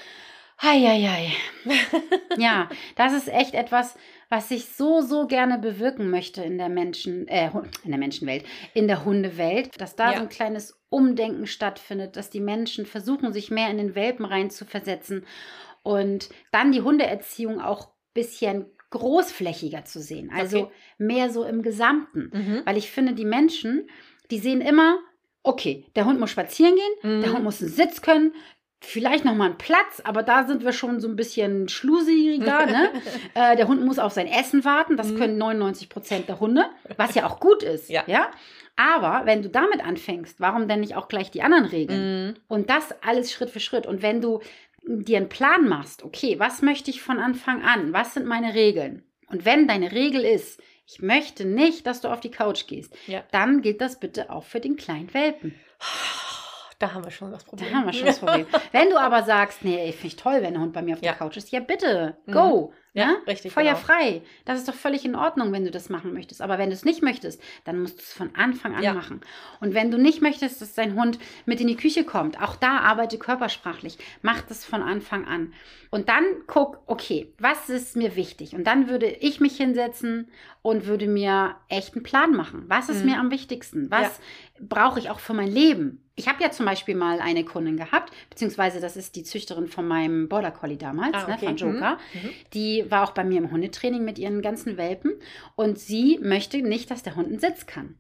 Heieiei. ja, das ist echt etwas, was ich so, so gerne bewirken möchte in der Menschen, äh, in der Menschenwelt, in der Hundewelt, dass da Ja. so ein kleines Umdenken stattfindet, dass die Menschen versuchen, sich mehr in den Welpen rein zu versetzen und dann die Hundeerziehung auch ein bisschen großflächiger zu sehen. Also Okay. mehr so im Gesamten. Mhm. Weil ich finde, die Menschen, die sehen immer, okay, der Hund muss spazieren gehen, der Mhm. Hund muss einen Sitz können, vielleicht noch mal einen Platz, aber da sind wir schon so ein bisschen schlusiger. Ne? äh, der Hund muss auf sein Essen warten, das Mhm. können 99 Prozent der Hunde, was ja auch gut ist. Ja. ja. Aber wenn du damit anfängst, warum denn nicht auch gleich die anderen Regeln? Mhm. Und das alles Schritt für Schritt. Und wenn du dir einen Plan machst, okay, was möchte ich von Anfang an? Was sind meine Regeln? Und wenn deine Regel ist, ich möchte nicht, dass du auf die Couch gehst, Ja. dann gilt das bitte auch für den kleinen Welpen. Da haben wir schon das Problem. Da haben wir schon das Problem. Wenn du aber sagst, nee, finde ich toll, wenn der Hund bei mir auf Ja. der Couch ist, ja bitte, Mhm. Ja, ne? richtig, Feuer genau. frei. Das ist doch völlig in Ordnung, wenn du das machen möchtest. Aber wenn du es nicht möchtest, dann musst du es von Anfang an Ja. machen. Und wenn du nicht möchtest, dass dein Hund mit in die Küche kommt, auch da arbeite körpersprachlich. Mach das von Anfang an. Und dann guck, okay, was ist mir wichtig? Und dann würde ich mich hinsetzen und würde mir echt einen Plan machen. Was ist Mhm. mir am wichtigsten? Was brauche ich auch für mein Leben? Ich habe ja zum Beispiel mal eine Kundin gehabt, beziehungsweise das ist die Züchterin von meinem Border Collie damals, Ah, ne, okay. von Joker. Mhm. Die war auch bei mir im Hundetraining mit ihren ganzen Welpen und sie möchte nicht, dass der Hund einen Sitz kann.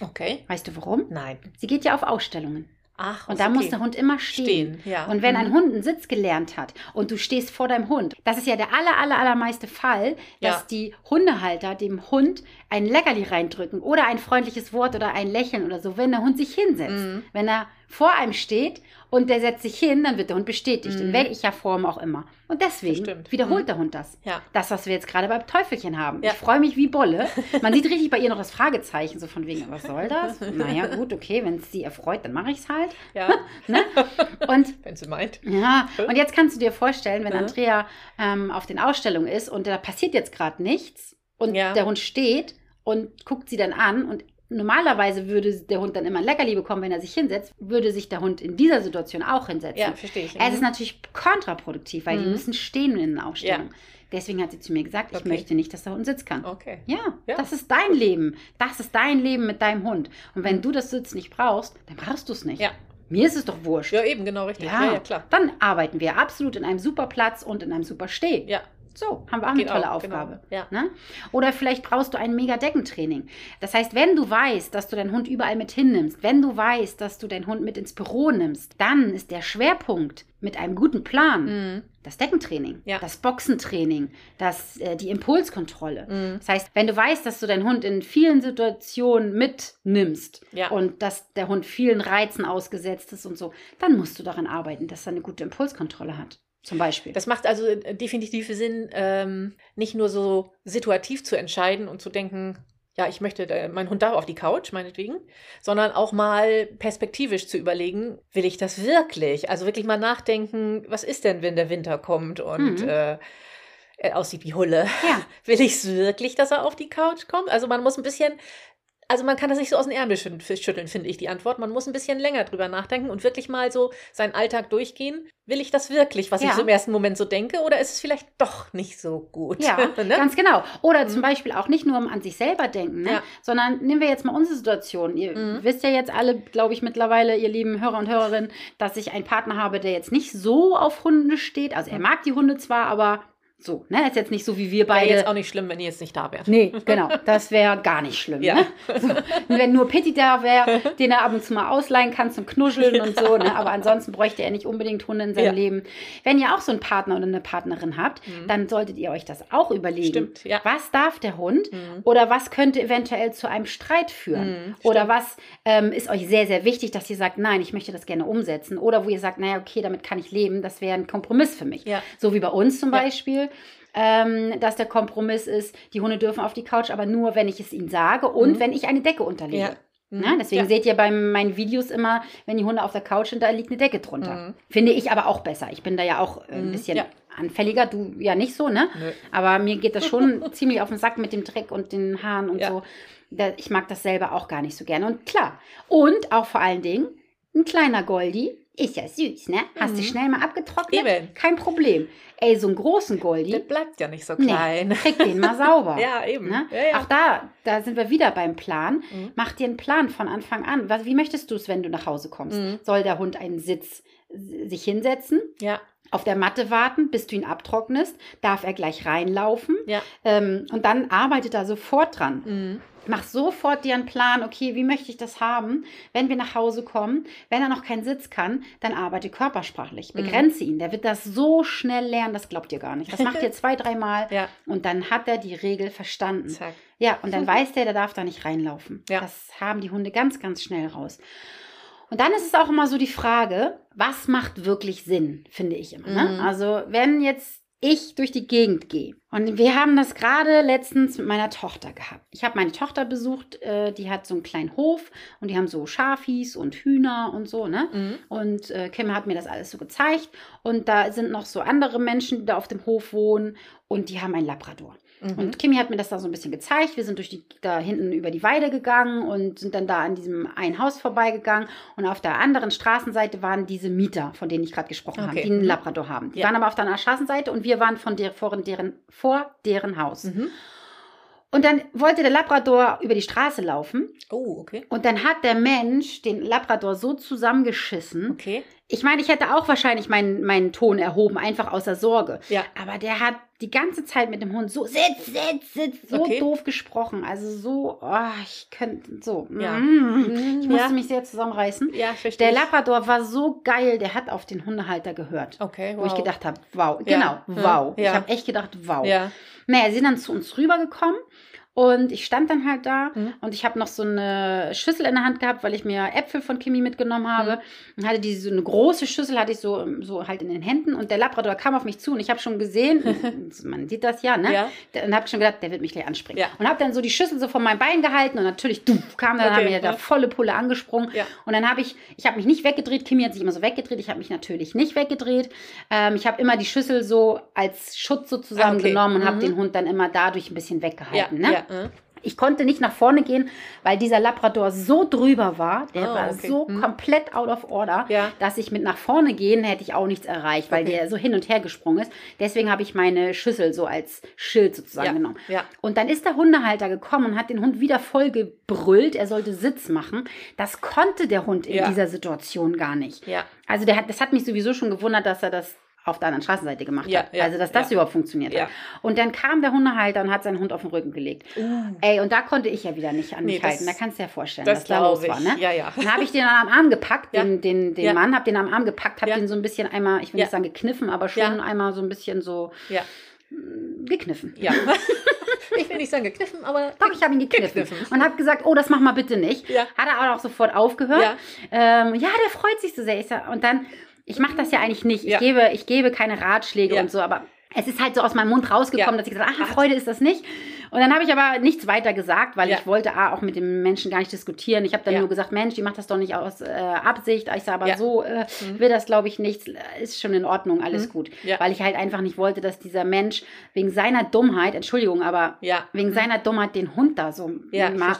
Okay. Weißt du warum? Nein. Sie geht ja auf Ausstellungen Ach, und da okay. muss der Hund immer stehen. stehen. Ja. Und wenn ein Mhm. Hund einen Sitz gelernt hat und du stehst vor deinem Hund, das ist ja der aller, aller, allermeiste Fall, dass Ja. die Hundehalter dem Hund ein Leckerli reindrücken oder ein freundliches Wort oder ein Lächeln oder so, wenn der Hund sich hinsetzt. Mhm. Wenn er vor einem steht und der setzt sich hin, dann wird der Hund bestätigt, in Mhm. welcher Form auch immer. Und deswegen wiederholt Mhm. der Hund das. Ja. Das, was wir jetzt gerade beim Teufelchen haben. Ja. Ich freue mich wie Bolle. Man sieht richtig bei ihr noch das Fragezeichen, so von wegen, was soll das? Naja, gut, okay, wenn es sie erfreut, dann mache ich es halt. Ja, Ne? Und wenn sie meint. ja, und jetzt kannst du dir vorstellen, wenn Ja. Andrea ähm, auf den Ausstellungen ist und da passiert jetzt gerade nichts und Ja. der Hund steht und guckt sie dann an und normalerweise würde der Hund dann immer ein Leckerli bekommen, wenn er sich hinsetzt, würde sich der Hund in dieser Situation auch hinsetzen. Ja, verstehe ich. Es ist Mhm. natürlich kontraproduktiv, weil die Mhm. müssen stehen in der Ausstellung. Deswegen hat sie zu mir gesagt, ich Okay. möchte nicht, dass der Hund sitzen kann. Okay. Ja, Ja. das ist dein Leben. Das ist dein Leben mit deinem Hund. Und wenn du das Sitz nicht brauchst, dann brauchst du es nicht. Ja. Mir ist es doch wurscht. Ja, eben, genau richtig. Ja, Ja, ja, klar. dann arbeiten wir absolut in einem super Platz und in einem super Steh. Ja, So, haben wir auch eine Geht tolle auch, Aufgabe. genau. Ja. Ne? Oder vielleicht brauchst du ein mega Deckentraining. Das heißt, wenn du weißt, dass du deinen Hund überall mit hinnimmst, wenn du weißt, dass du deinen Hund mit ins Büro nimmst, dann ist der Schwerpunkt mit einem guten Plan Mhm. das Deckentraining, Ja. das Boxentraining, das, äh, die Impulskontrolle. Mhm. Das heißt, wenn du weißt, dass du deinen Hund in vielen Situationen mitnimmst Ja. und dass der Hund vielen Reizen ausgesetzt ist und so, dann musst du daran arbeiten, dass er eine gute Impulskontrolle hat. Zum Beispiel. Das macht also äh, definitiv Sinn, ähm, nicht nur so situativ zu entscheiden und zu denken, ja, ich möchte, äh, mein Hund darf auf die Couch, meinetwegen, sondern auch mal perspektivisch zu überlegen, will ich das wirklich? Also wirklich mal nachdenken, was ist denn, wenn der Winter kommt und Mhm. äh, er aussieht wie Hulle? ja, Will ich es wirklich, dass er auf die Couch kommt? Also man muss ein bisschen, also man kann das nicht so aus den Ärmel schü- schütteln, finde ich, die Antwort. Man muss ein bisschen länger drüber nachdenken und wirklich mal so seinen Alltag durchgehen. Will ich das wirklich, was Ja. ich so im ersten Moment so denke, oder ist es vielleicht doch nicht so gut? Ja, ne? ganz genau. Oder zum Mhm. Beispiel auch nicht nur an sich selber denken, ne? Ja. sondern nehmen wir jetzt mal unsere Situation. Ihr Mhm. wisst ja jetzt alle, glaube ich, mittlerweile, ihr lieben Hörer und Hörerinnen, dass ich einen Partner habe, der jetzt nicht so auf Hunde steht. Also er Mhm. mag die Hunde zwar, aber so, ne? Ist jetzt nicht so wie wir Wäre beide. jetzt auch nicht schlimm, wenn ihr jetzt nicht da wärt. Nee, genau. Das wäre gar nicht schlimm. Ja. Ne? So, wenn nur Pitti da wäre, den er ab und zu mal ausleihen kann zum Knuscheln und so. Ne? Aber ansonsten bräuchte er nicht unbedingt Hunde in seinem Ja. Leben. Wenn ihr auch so einen Partner oder eine Partnerin habt, Mhm. dann solltet ihr euch das auch überlegen. Stimmt, ja. Was darf der Hund? Mhm. Oder was könnte eventuell zu einem Streit führen? Mhm, Oder was ähm, ist euch sehr, sehr wichtig, dass ihr sagt, nein, ich möchte das gerne umsetzen? Oder wo ihr sagt, naja, okay, damit kann ich leben, das wäre ein Kompromiss für mich. Ja. So wie bei uns zum Ja. Beispiel, ähm, dass der Kompromiss ist, die Hunde dürfen auf die Couch, aber nur, wenn ich es ihnen sage und Mhm. wenn ich eine Decke unterlege. Ja. Mhm. Ne? Deswegen Ja. seht ihr bei meinen Videos immer, wenn die Hunde auf der Couch sind, da liegt eine Decke drunter. Mhm. Finde ich aber auch besser. Ich bin da ja auch äh, ein Mhm. bisschen Ja. anfälliger, du ja nicht so, ne? Nö. Aber mir geht das schon ziemlich auf den Sack mit dem Dreck und den Haaren und Ja. so. Ich mag das selber auch gar nicht so gerne. Und klar, und auch vor allen Dingen, ein kleiner Goldi ist ja süß, ne? Hast du Mhm. schnell mal abgetrocknet? Eben. Kein Problem. Ey, so einen großen Der Goldi, bleibt ja nicht so nee, klein. krieg den mal sauber. Ja, eben. Ne? Ja, ja. Auch da, da sind wir wieder beim Plan. Mhm. Mach dir einen Plan von Anfang an. Was, wie möchtest du es, wenn du nach Hause kommst? Mhm. Soll der Hund einen Sitz sich hinsetzen? ja. auf der Matte warten, bis du ihn abtrocknest, darf er gleich reinlaufen Ja. ähm, und dann arbeitet er sofort dran. Mhm. Mach sofort dir einen Plan, okay, wie möchte ich das haben, wenn wir nach Hause kommen. Wenn er noch keinen Sitz kann, dann arbeite körpersprachlich. Mhm. Begrenze ihn. Der wird das so schnell lernen, das glaubt ihr gar nicht. Das macht ihr zwei, dreimal Ja. und dann hat er die Regel verstanden. Zack. Ja, und dann weiß der, der darf da nicht reinlaufen. Ja. Das haben die Hunde ganz, ganz schnell raus. Und dann ist es auch immer so die Frage, was macht wirklich Sinn, finde ich immer. Ne? Mhm. Also wenn jetzt ich durch die Gegend gehe und wir haben das gerade letztens mit meiner Tochter gehabt. Ich habe meine Tochter besucht, äh, die hat so einen kleinen Hof und die haben so Schafis und Hühner und so, ne? Mhm. Und äh, Kim hat mir das alles so gezeigt. Und da sind noch so andere Menschen, die da auf dem Hof wohnen und die haben einen Labrador. Mhm. Und Kimi hat mir das da so ein bisschen gezeigt. Wir sind durch die, da hinten über die Weide gegangen und sind dann da an diesem einen Haus vorbeigegangen. Und auf der anderen Straßenseite waren diese Mieter, von denen ich gerade gesprochen habe, Okay. die einen Mhm. Labrador haben. Die Ja. waren aber auf der anderen Straßenseite und wir waren von der, vor, deren, vor deren Haus. Mhm. Und dann wollte der Labrador über die Straße laufen. Oh, okay. Und dann hat der Mensch den Labrador so zusammengeschissen. Okay. Ich meine, ich hätte auch wahrscheinlich meinen, meinen Ton erhoben, einfach außer Sorge. Ja. Aber der hat die ganze Zeit mit dem Hund so sitz, sitz, sitz, so Okay. doof gesprochen. Also so, oh, ich könnte so. Ja. mm. Ich musste ja. mich sehr zusammenreißen. Ja, verstehe. Der Labrador war so geil, der hat auf den Hundehalter gehört. Okay, Wo ich wow. gedacht habe, wow, Ja. genau, Ja. wow. Ich habe echt gedacht, wow. Ja. Naja, sie sind dann zu uns rübergekommen und ich stand dann halt da Mhm. und ich habe noch so eine Schüssel in der Hand gehabt, weil ich mir Äpfel von Kimi mitgenommen habe. Und hatte diese so eine große Schüssel, hatte ich so, so halt in den Händen und der Labrador kam auf mich zu und ich habe schon gesehen, man sieht das ja, ne? Ja. Und habe schon gedacht, der wird mich gleich anspringen. Ja. Und habe dann so die Schüssel so von meinem Bein gehalten und natürlich du, kam dann, Okay, haben mir da ja. volle Pulle angesprungen. Ja. Und dann habe ich, ich habe mich nicht weggedreht, Kimi hat sich immer so weggedreht, ich habe mich natürlich nicht weggedreht. Ähm, ich habe immer die Schüssel so als Schutz sozusagen Ah, okay. genommen und habe Mhm. den Hund dann immer dadurch ein bisschen weggehalten. ne? Ja. äh. Ich konnte nicht nach vorne gehen, weil dieser Labrador so drüber war, der Ah, war okay. so Hm. komplett out of order, Ja. dass ich mit nach vorne gehen hätte ich auch nichts erreicht, weil Okay. der so hin und her gesprungen ist. Deswegen habe ich meine Schüssel so als Schild sozusagen Ja. genommen. Ja. Und dann ist der Hundehalter gekommen und hat den Hund wieder voll gebrüllt, er sollte Sitz machen. Das konnte der Hund in dieser Situation gar nicht. Also der hat, das hat mich sowieso schon gewundert, dass er das auf der anderen Straßenseite gemacht Ja, hat. ja, also dass das ja. überhaupt funktioniert Ja. hat. Und dann kam der Hundehalter und hat seinen Hund auf den Rücken gelegt. Ey, und da konnte ich ja wieder nicht an Nee, mich das- halten. Da kannst du dir ja vorstellen, das was da los glaub war. ich. Ne? Ja, ja. Dann habe ich den am Arm gepackt, den, den, den. Mann, habe den am Arm gepackt, habe den so ein bisschen einmal, ich will Ja. nicht sagen gekniffen, aber schon einmal so ein bisschen so Ja. gekniffen. Ja. ich will nicht sagen gekniffen, aber. Doch, ich habe ihn gekniffen, Gekniffen. und habe gesagt, oh, das mach mal bitte nicht. Ja. Hat er aber auch sofort aufgehört. Ja. Ähm, ja, der freut sich so sehr. Ich und dann, ich mache das ja eigentlich nicht. Ich, Ja. gebe, ich gebe keine Ratschläge Ja. und so, aber es ist halt so aus meinem Mund rausgekommen, Ja. dass ich gesagt habe, ach, Freude ist das nicht. Und dann habe ich aber nichts weiter gesagt, weil Ja. ich wollte A, auch mit dem Menschen gar nicht diskutieren. Ich habe dann Ja. nur gesagt, Mensch, die macht das doch nicht aus äh, Absicht. Ich sage aber Ja. so, äh, will das glaube ich nicht. Ist schon in Ordnung, alles gut. Mhm. Ja. Weil ich halt einfach nicht wollte, dass dieser Mensch wegen seiner Dummheit, Entschuldigung, aber wegen seiner Dummheit den Hund da so,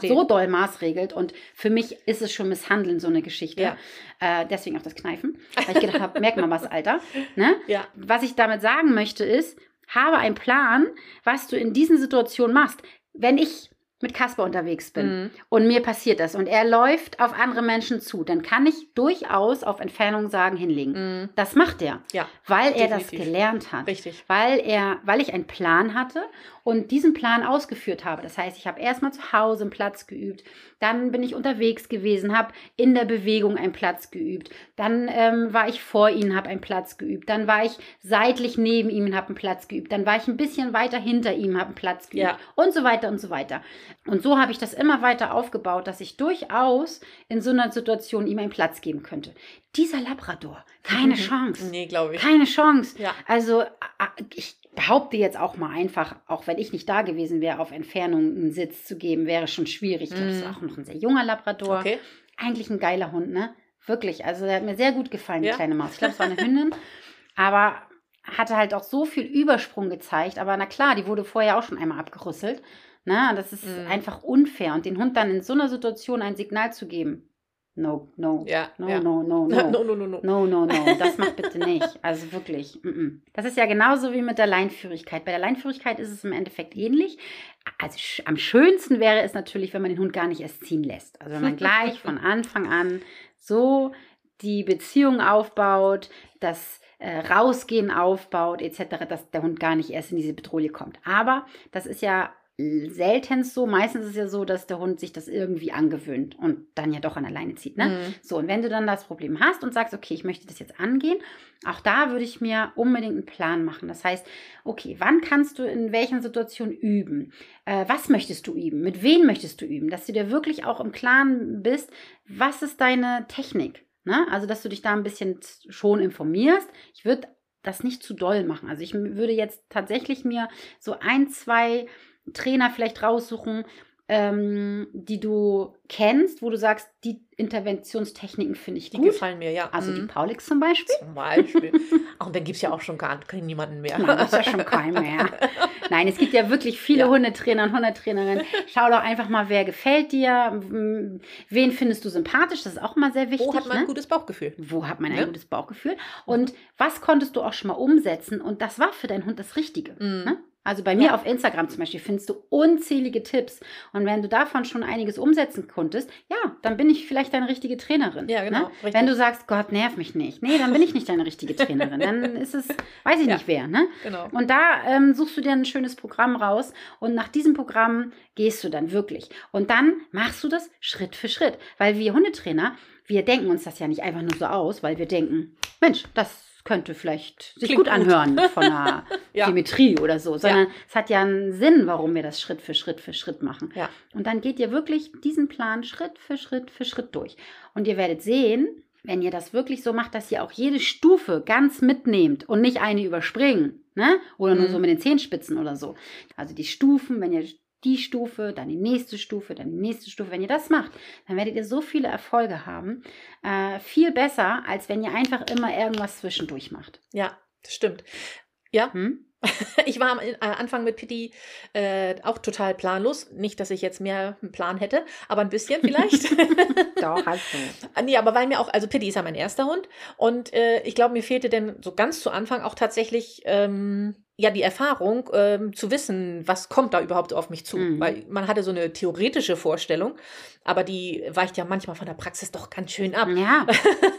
so doll maßregelt. Und für mich ist es schon Misshandeln, so eine Geschichte. Äh, deswegen auch das Kneifen. Weil ich gedacht habe, merkt man was, Alter. Ne? Was ich damit sagen möchte ist, habe einen Plan, was du in diesen Situationen machst. Wenn ich mit Kasper unterwegs bin Mhm. und mir passiert das und er läuft auf andere Menschen zu, dann kann ich durchaus auf Entfernung sagen, hinlegen. Mhm. Das macht er, Ja. weil er das definitiv. gelernt hat Richtig. weil er, weil ich einen Plan hatte und diesen Plan ausgeführt habe. Das heißt, ich habe erstmal zu Hause einen Platz geübt, dann bin ich unterwegs gewesen, habe in der Bewegung einen Platz geübt, dann ähm, war ich vor ihm, habe einen Platz geübt, dann war ich seitlich neben ihm und habe einen Platz geübt, dann war ich ein bisschen weiter hinter ihm, habe einen Platz geübt Ja. und so weiter und so weiter. Und so habe ich das immer weiter aufgebaut, dass ich durchaus in so einer Situation ihm einen Platz geben könnte. Dieser Labrador, keine Chance. Nee, glaube ich. Keine Chance. Ja. Also ich behaupte jetzt auch mal einfach, auch wenn ich nicht da gewesen wäre, auf Entfernung einen Sitz zu geben, wäre schon schwierig. Ich glaube, das Mhm. war auch noch ein sehr junger Labrador. Okay. Eigentlich ein geiler Hund, ne? Wirklich. Also der hat mir sehr gut gefallen, die Ja. kleine Maus. Ich glaube, es war eine Hündin. aber hatte halt auch so viel Übersprung gezeigt. Aber na klar, die wurde vorher auch schon einmal abgerüsselt. Na, das ist Mhm. einfach unfair. Und den Hund dann in so einer Situation ein Signal zu geben. No, no. Ja. No, ja. no, no, no. no, no, no, no. No, no, no, das macht bitte nicht. Also wirklich. mm, mm. Das ist ja genauso wie mit der Leinführigkeit. Bei der Leinführigkeit ist es im Endeffekt ähnlich. Also am schönsten wäre es natürlich, wenn man den Hund gar nicht erst ziehen lässt. Also wenn man gleich von Anfang an so die Beziehung aufbaut, dass äh, Rausgehen aufbaut, etc., dass der Hund gar nicht erst in diese Bedrohung kommt. Aber das ist ja seltenst so. Meistens ist es ja so, dass der Hund sich das irgendwie angewöhnt und dann ja doch an alleine zieht. Ne? Mhm. So, und wenn du dann das Problem hast und sagst, okay, ich möchte das jetzt angehen, auch da würde ich mir unbedingt einen Plan machen. Das heißt, okay, wann kannst du in welchen Situationen üben? Äh, was möchtest du üben? Mit wem möchtest du üben? Dass du dir wirklich auch im Klaren bist, was ist deine Technik? Ne? Also, dass du dich da ein bisschen schon informierst. Ich würde das nicht zu doll machen. Also ich würde jetzt tatsächlich mir so ein, zwei Trainer vielleicht raussuchen, ähm, die du kennst, wo du sagst, die Interventionstechniken finde ich die gut. Die gefallen mir, ja. Also mhm. die Paulix zum Beispiel. Zum Beispiel. Ach, und dann gibt es ja auch schon gar niemanden mehr. Nein, gibt ja schon keinen mehr. Nein, es gibt ja wirklich viele ja. Hundetrainer und Hundetrainerinnen. Schau doch einfach mal, wer gefällt dir, wen findest du sympathisch, das ist auch mal sehr wichtig. Wo hat man ne? ein gutes Bauchgefühl? Wo hat man ein ja. gutes Bauchgefühl? Und was konntest du auch schon mal umsetzen und das war für deinen Hund das Richtige. Mhm. Ne? Also bei mir ja. auf Instagram zum Beispiel findest du unzählige Tipps. Und wenn du davon schon einiges umsetzen konntest, ja, dann bin ich vielleicht deine richtige Trainerin. Ja, genau. Ne? Wenn du sagst, Gott, nerv mich nicht. Nee, dann bin ich nicht deine richtige Trainerin. Dann ist es, weiß ich ja. nicht wer. Ne? Genau. Und da ähm, suchst du dir ein schönes Programm raus. Und nach diesem Programm gehst du dann wirklich. Und dann machst du das Schritt für Schritt. Weil wir Hundetrainer, wir denken uns das ja nicht einfach nur so aus, weil wir denken, Mensch, das könnte vielleicht sich gut anhören gut. von der ja. Symmetrie oder so, sondern ja. es hat ja einen Sinn, warum wir das Schritt für Schritt für Schritt machen. Ja. Und dann geht ihr wirklich diesen Plan Schritt für Schritt für Schritt durch. Und ihr werdet sehen, wenn ihr das wirklich so macht, dass ihr auch jede Stufe ganz mitnehmt und nicht eine überspringen, ne? Oder nur mhm. so mit den Zehenspitzen oder so. Also die Stufen, wenn ihr die Stufe, dann die nächste Stufe, dann die nächste Stufe. Wenn ihr das macht, dann werdet ihr so viele Erfolge haben. Äh, viel besser, als wenn ihr einfach immer irgendwas zwischendurch macht. Ja, das stimmt. Ja. Hm? Ich war am äh, Anfang mit Pitti äh, auch total planlos. Nicht, dass ich jetzt mehr einen Plan hätte, aber ein bisschen vielleicht. Doch, hast du. Nee, aber weil mir auch, also Pitti ist ja mein erster Hund und äh, ich glaube, mir fehlte denn so ganz zu Anfang auch tatsächlich ähm, ja die Erfahrung ähm, zu wissen, was kommt da überhaupt auf mich zu. Mhm. Weil man hatte so eine theoretische Vorstellung, aber die weicht ja manchmal von der Praxis doch ganz schön ab. Ja.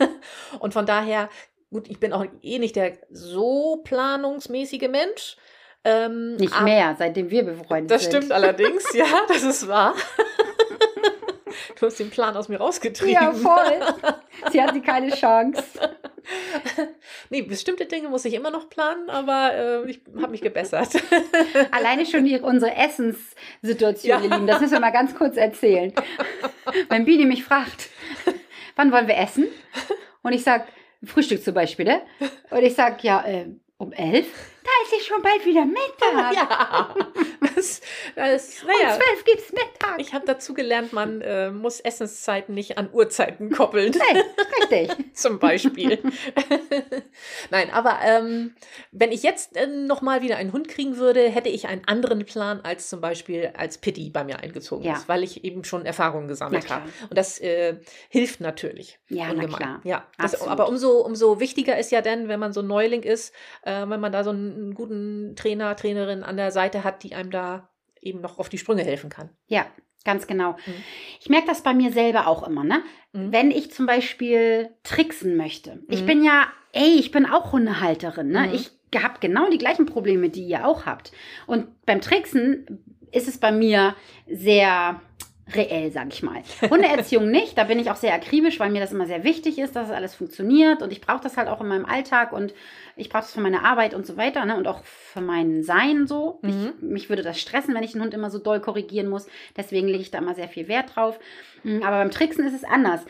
und von daher, gut, ich bin auch eh nicht der so planungsmäßige Mensch. Ähm, nicht mehr, seitdem wir befreundet das sind. Das stimmt allerdings, ja, das ist wahr. Du hast den Plan aus mir rausgetrieben. Ja, voll. Sie hatte keine Chance. nee, bestimmte Dinge muss ich immer noch planen, aber äh, ich habe mich gebessert. Alleine schon die, unsere Essenssituation, ja. ihr Lieben, das müssen wir mal ganz kurz erzählen. Wenn Bini mich fragt, wann wollen wir essen? Und ich sage, Frühstück zum Beispiel, ne? Und ich sage, ja, äh, um elf? Da ist ja schon bald wieder Mittag. Ja, das, das, naja. Um zwölf gibt es Mittag. Ich habe dazu gelernt, man äh, muss Essenszeiten nicht an Uhrzeiten koppeln. Nein, richtig. Zum Beispiel. Nein, aber ähm, wenn ich jetzt äh, nochmal wieder einen Hund kriegen würde, hätte ich einen anderen Plan als zum Beispiel als Pitti bei mir eingezogen ja. ist, weil ich eben schon Erfahrungen gesammelt habe. Und das äh, hilft natürlich. Ja, ungemein. na klar. Ja, das, aber umso, umso wichtiger ist ja dann, wenn man so ein Neuling ist, äh, wenn man da so einen einen guten Trainer, Trainerin an der Seite hat, die einem da eben noch auf die Sprünge helfen kann. Ja, ganz genau. Mhm. Ich merke das bei mir selber auch immer, ne? Mhm. Wenn ich zum Beispiel tricksen möchte. Mhm. Ich bin ja, ey, ich bin auch Hundehalterin, ne? Mhm. Ich habe genau die gleichen Probleme, die ihr auch habt. Und beim Tricksen ist es bei mir sehr reell, sag ich mal. Hundeerziehung nicht, da bin ich auch sehr akribisch, weil mir das immer sehr wichtig ist, dass es alles funktioniert und ich brauche das halt auch in meinem Alltag und ich brauche das für meine Arbeit und so weiter ne? und auch für mein Sein so. Mhm. Ich, mich würde das stressen, wenn ich einen Hund immer so doll korrigieren muss, deswegen lege ich da immer sehr viel Wert drauf. Mm, aber beim Tricksen ist es anders.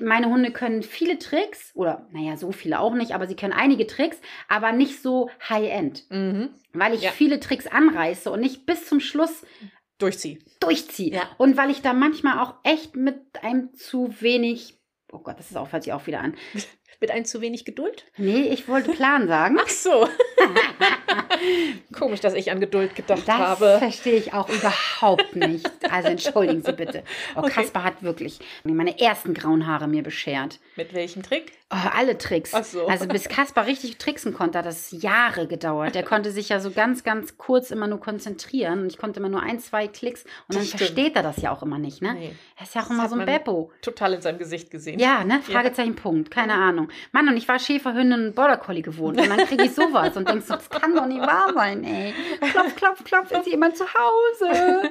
Meine Hunde können viele Tricks, oder naja, so viele auch nicht, aber sie können einige Tricks, aber nicht so High-End. Mhm. Weil ich ja. viele Tricks anreiße und nicht bis zum Schluss durchziehe. Durchziehe. Ja. Und weil ich da manchmal auch echt mit einem zu wenig, oh Gott, das ist auch, hört sich auch wieder an. Mit einem zu wenig Geduld? Nee, ich wollte Plan sagen. Ach so. Komisch, dass ich an Geduld gedacht das habe. Das verstehe ich auch überhaupt nicht. Also entschuldigen Sie bitte. Oh, okay. Kaspar hat wirklich meine ersten grauen Haare mir beschert. Mit welchem Trick? Oh, alle Tricks. So. Also bis Kaspar richtig tricksen konnte, hat das Jahre gedauert. Der konnte sich ja so ganz, ganz kurz immer nur konzentrieren. Und ich konnte immer nur ein, zwei Klicks. Und dann versteht er das ja auch immer nicht. Ne? Nee. Er ist ja auch das immer so ein Beppo. Total in seinem Gesicht gesehen. Ja, ne? Fragezeichen, ja. Punkt. Keine Ahnung. Ahnung. Mann, und ich war Schäferhündin und Border Collie gewohnt. Und dann kriege ich sowas und denkst so, das kann doch nicht wahr sein, ey. Klopf, klopf, klopf, ist jemand zu Hause?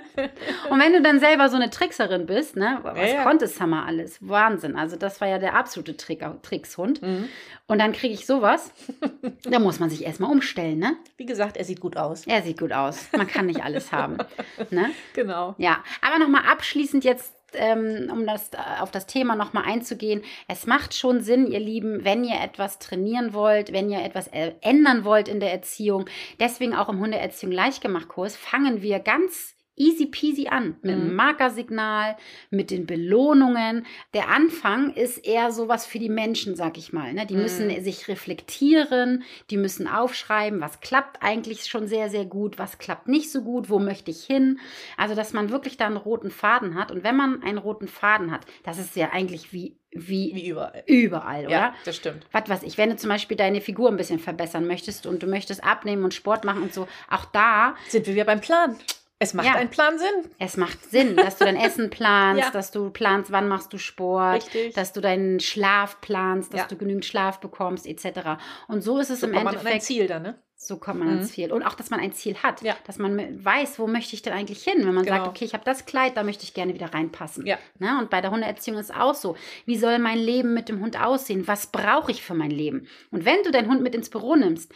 Und wenn du dann selber so eine Trickserin bist, ne, was Ja, ja. konnte Summer alles? Wahnsinn. Also das war ja der absolute Trick, Trickshund. Mhm. Und dann kriege ich sowas. Da muss man sich erstmal umstellen, ne? Wie gesagt, er sieht gut aus. Er sieht gut aus. Man kann nicht alles haben. Ne? Genau. Ja, aber nochmal abschließend jetzt, ähm, um das, äh, auf das Thema nochmal einzugehen. Es macht schon Sinn, ihr Lieben, wenn ihr etwas trainieren wollt, wenn ihr etwas äh, ändern wollt in der Erziehung. Deswegen auch im Hundeerziehung Leichtgemacht-Kurs fangen wir ganz easy peasy an. Mit Mhm. dem Markersignal, mit den Belohnungen. Der Anfang ist eher sowas für die Menschen, sag ich mal. Ne? Die Mhm. müssen sich reflektieren, die müssen aufschreiben, was klappt eigentlich schon sehr, sehr gut, was klappt nicht so gut, wo möchte ich hin. Also, dass man wirklich da einen roten Faden hat. Und wenn man einen roten Faden hat, das ist ja eigentlich wie, wie, Wie überall. überall, oder? Ja, das stimmt. Was weiß ich, wenn du zum Beispiel deine Figur ein bisschen verbessern möchtest und du möchtest abnehmen und Sport machen und so, auch da, Sind wir wieder beim Plan. Es macht Ja. einen Plan Sinn. es macht Sinn, dass du dein Essen planst, Ja. dass du planst, wann machst du Sport, Richtig. dass du deinen Schlaf planst, dass Ja. du genügend Schlaf bekommst, etc. Und so ist es So im kommt man an ein Endeffekt. Ziel dann, ne? So kommt man Mhm. ans Ziel. Und auch, dass man ein Ziel hat. Dass man weiß, wo möchte ich denn eigentlich hin? Wenn man sagt, Genau. okay, ich habe das Kleid, da möchte ich gerne wieder reinpassen. Ja. Ne? Und bei der Hundeerziehung ist auch so. Wie soll mein Leben mit dem Hund aussehen? Was brauche ich für mein Leben? Und wenn du deinen Hund mit ins Büro nimmst,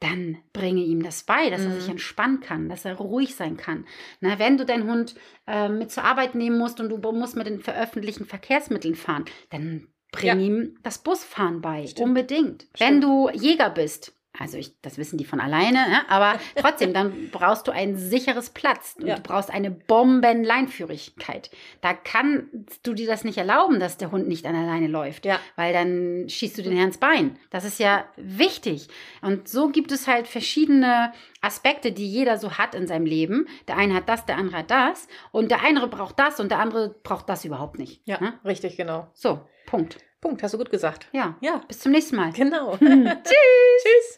dann bringe ihm das bei, dass er Mhm. sich entspannen kann, dass er ruhig sein kann. Na, wenn du deinen Hund äh, mit zur Arbeit nehmen musst und du musst mit den öffentlichen Verkehrsmitteln fahren, dann bring Ja. ihm das Busfahren bei. Stimmt. Unbedingt. Wenn du Jäger bist, also ich, das wissen die von alleine, ne? aber trotzdem, dann brauchst du ein sicheres Platz und Ja. du brauchst eine Bombenleinführigkeit. Da kannst du dir das nicht erlauben, dass der Hund nicht an alleine läuft, Ja. weil dann schießt du den Herrn ins Bein. Das ist ja wichtig. Und so gibt es halt verschiedene Aspekte, die jeder so hat in seinem Leben. Der eine hat das, der andere hat das und der eine braucht das und der andere braucht das überhaupt nicht. Ja, Ne? richtig, genau. So, Punkt. Punkt, hast du gut gesagt. Ja. Ja, Bis zum nächsten Mal. genau. Tschüss. Tschüss.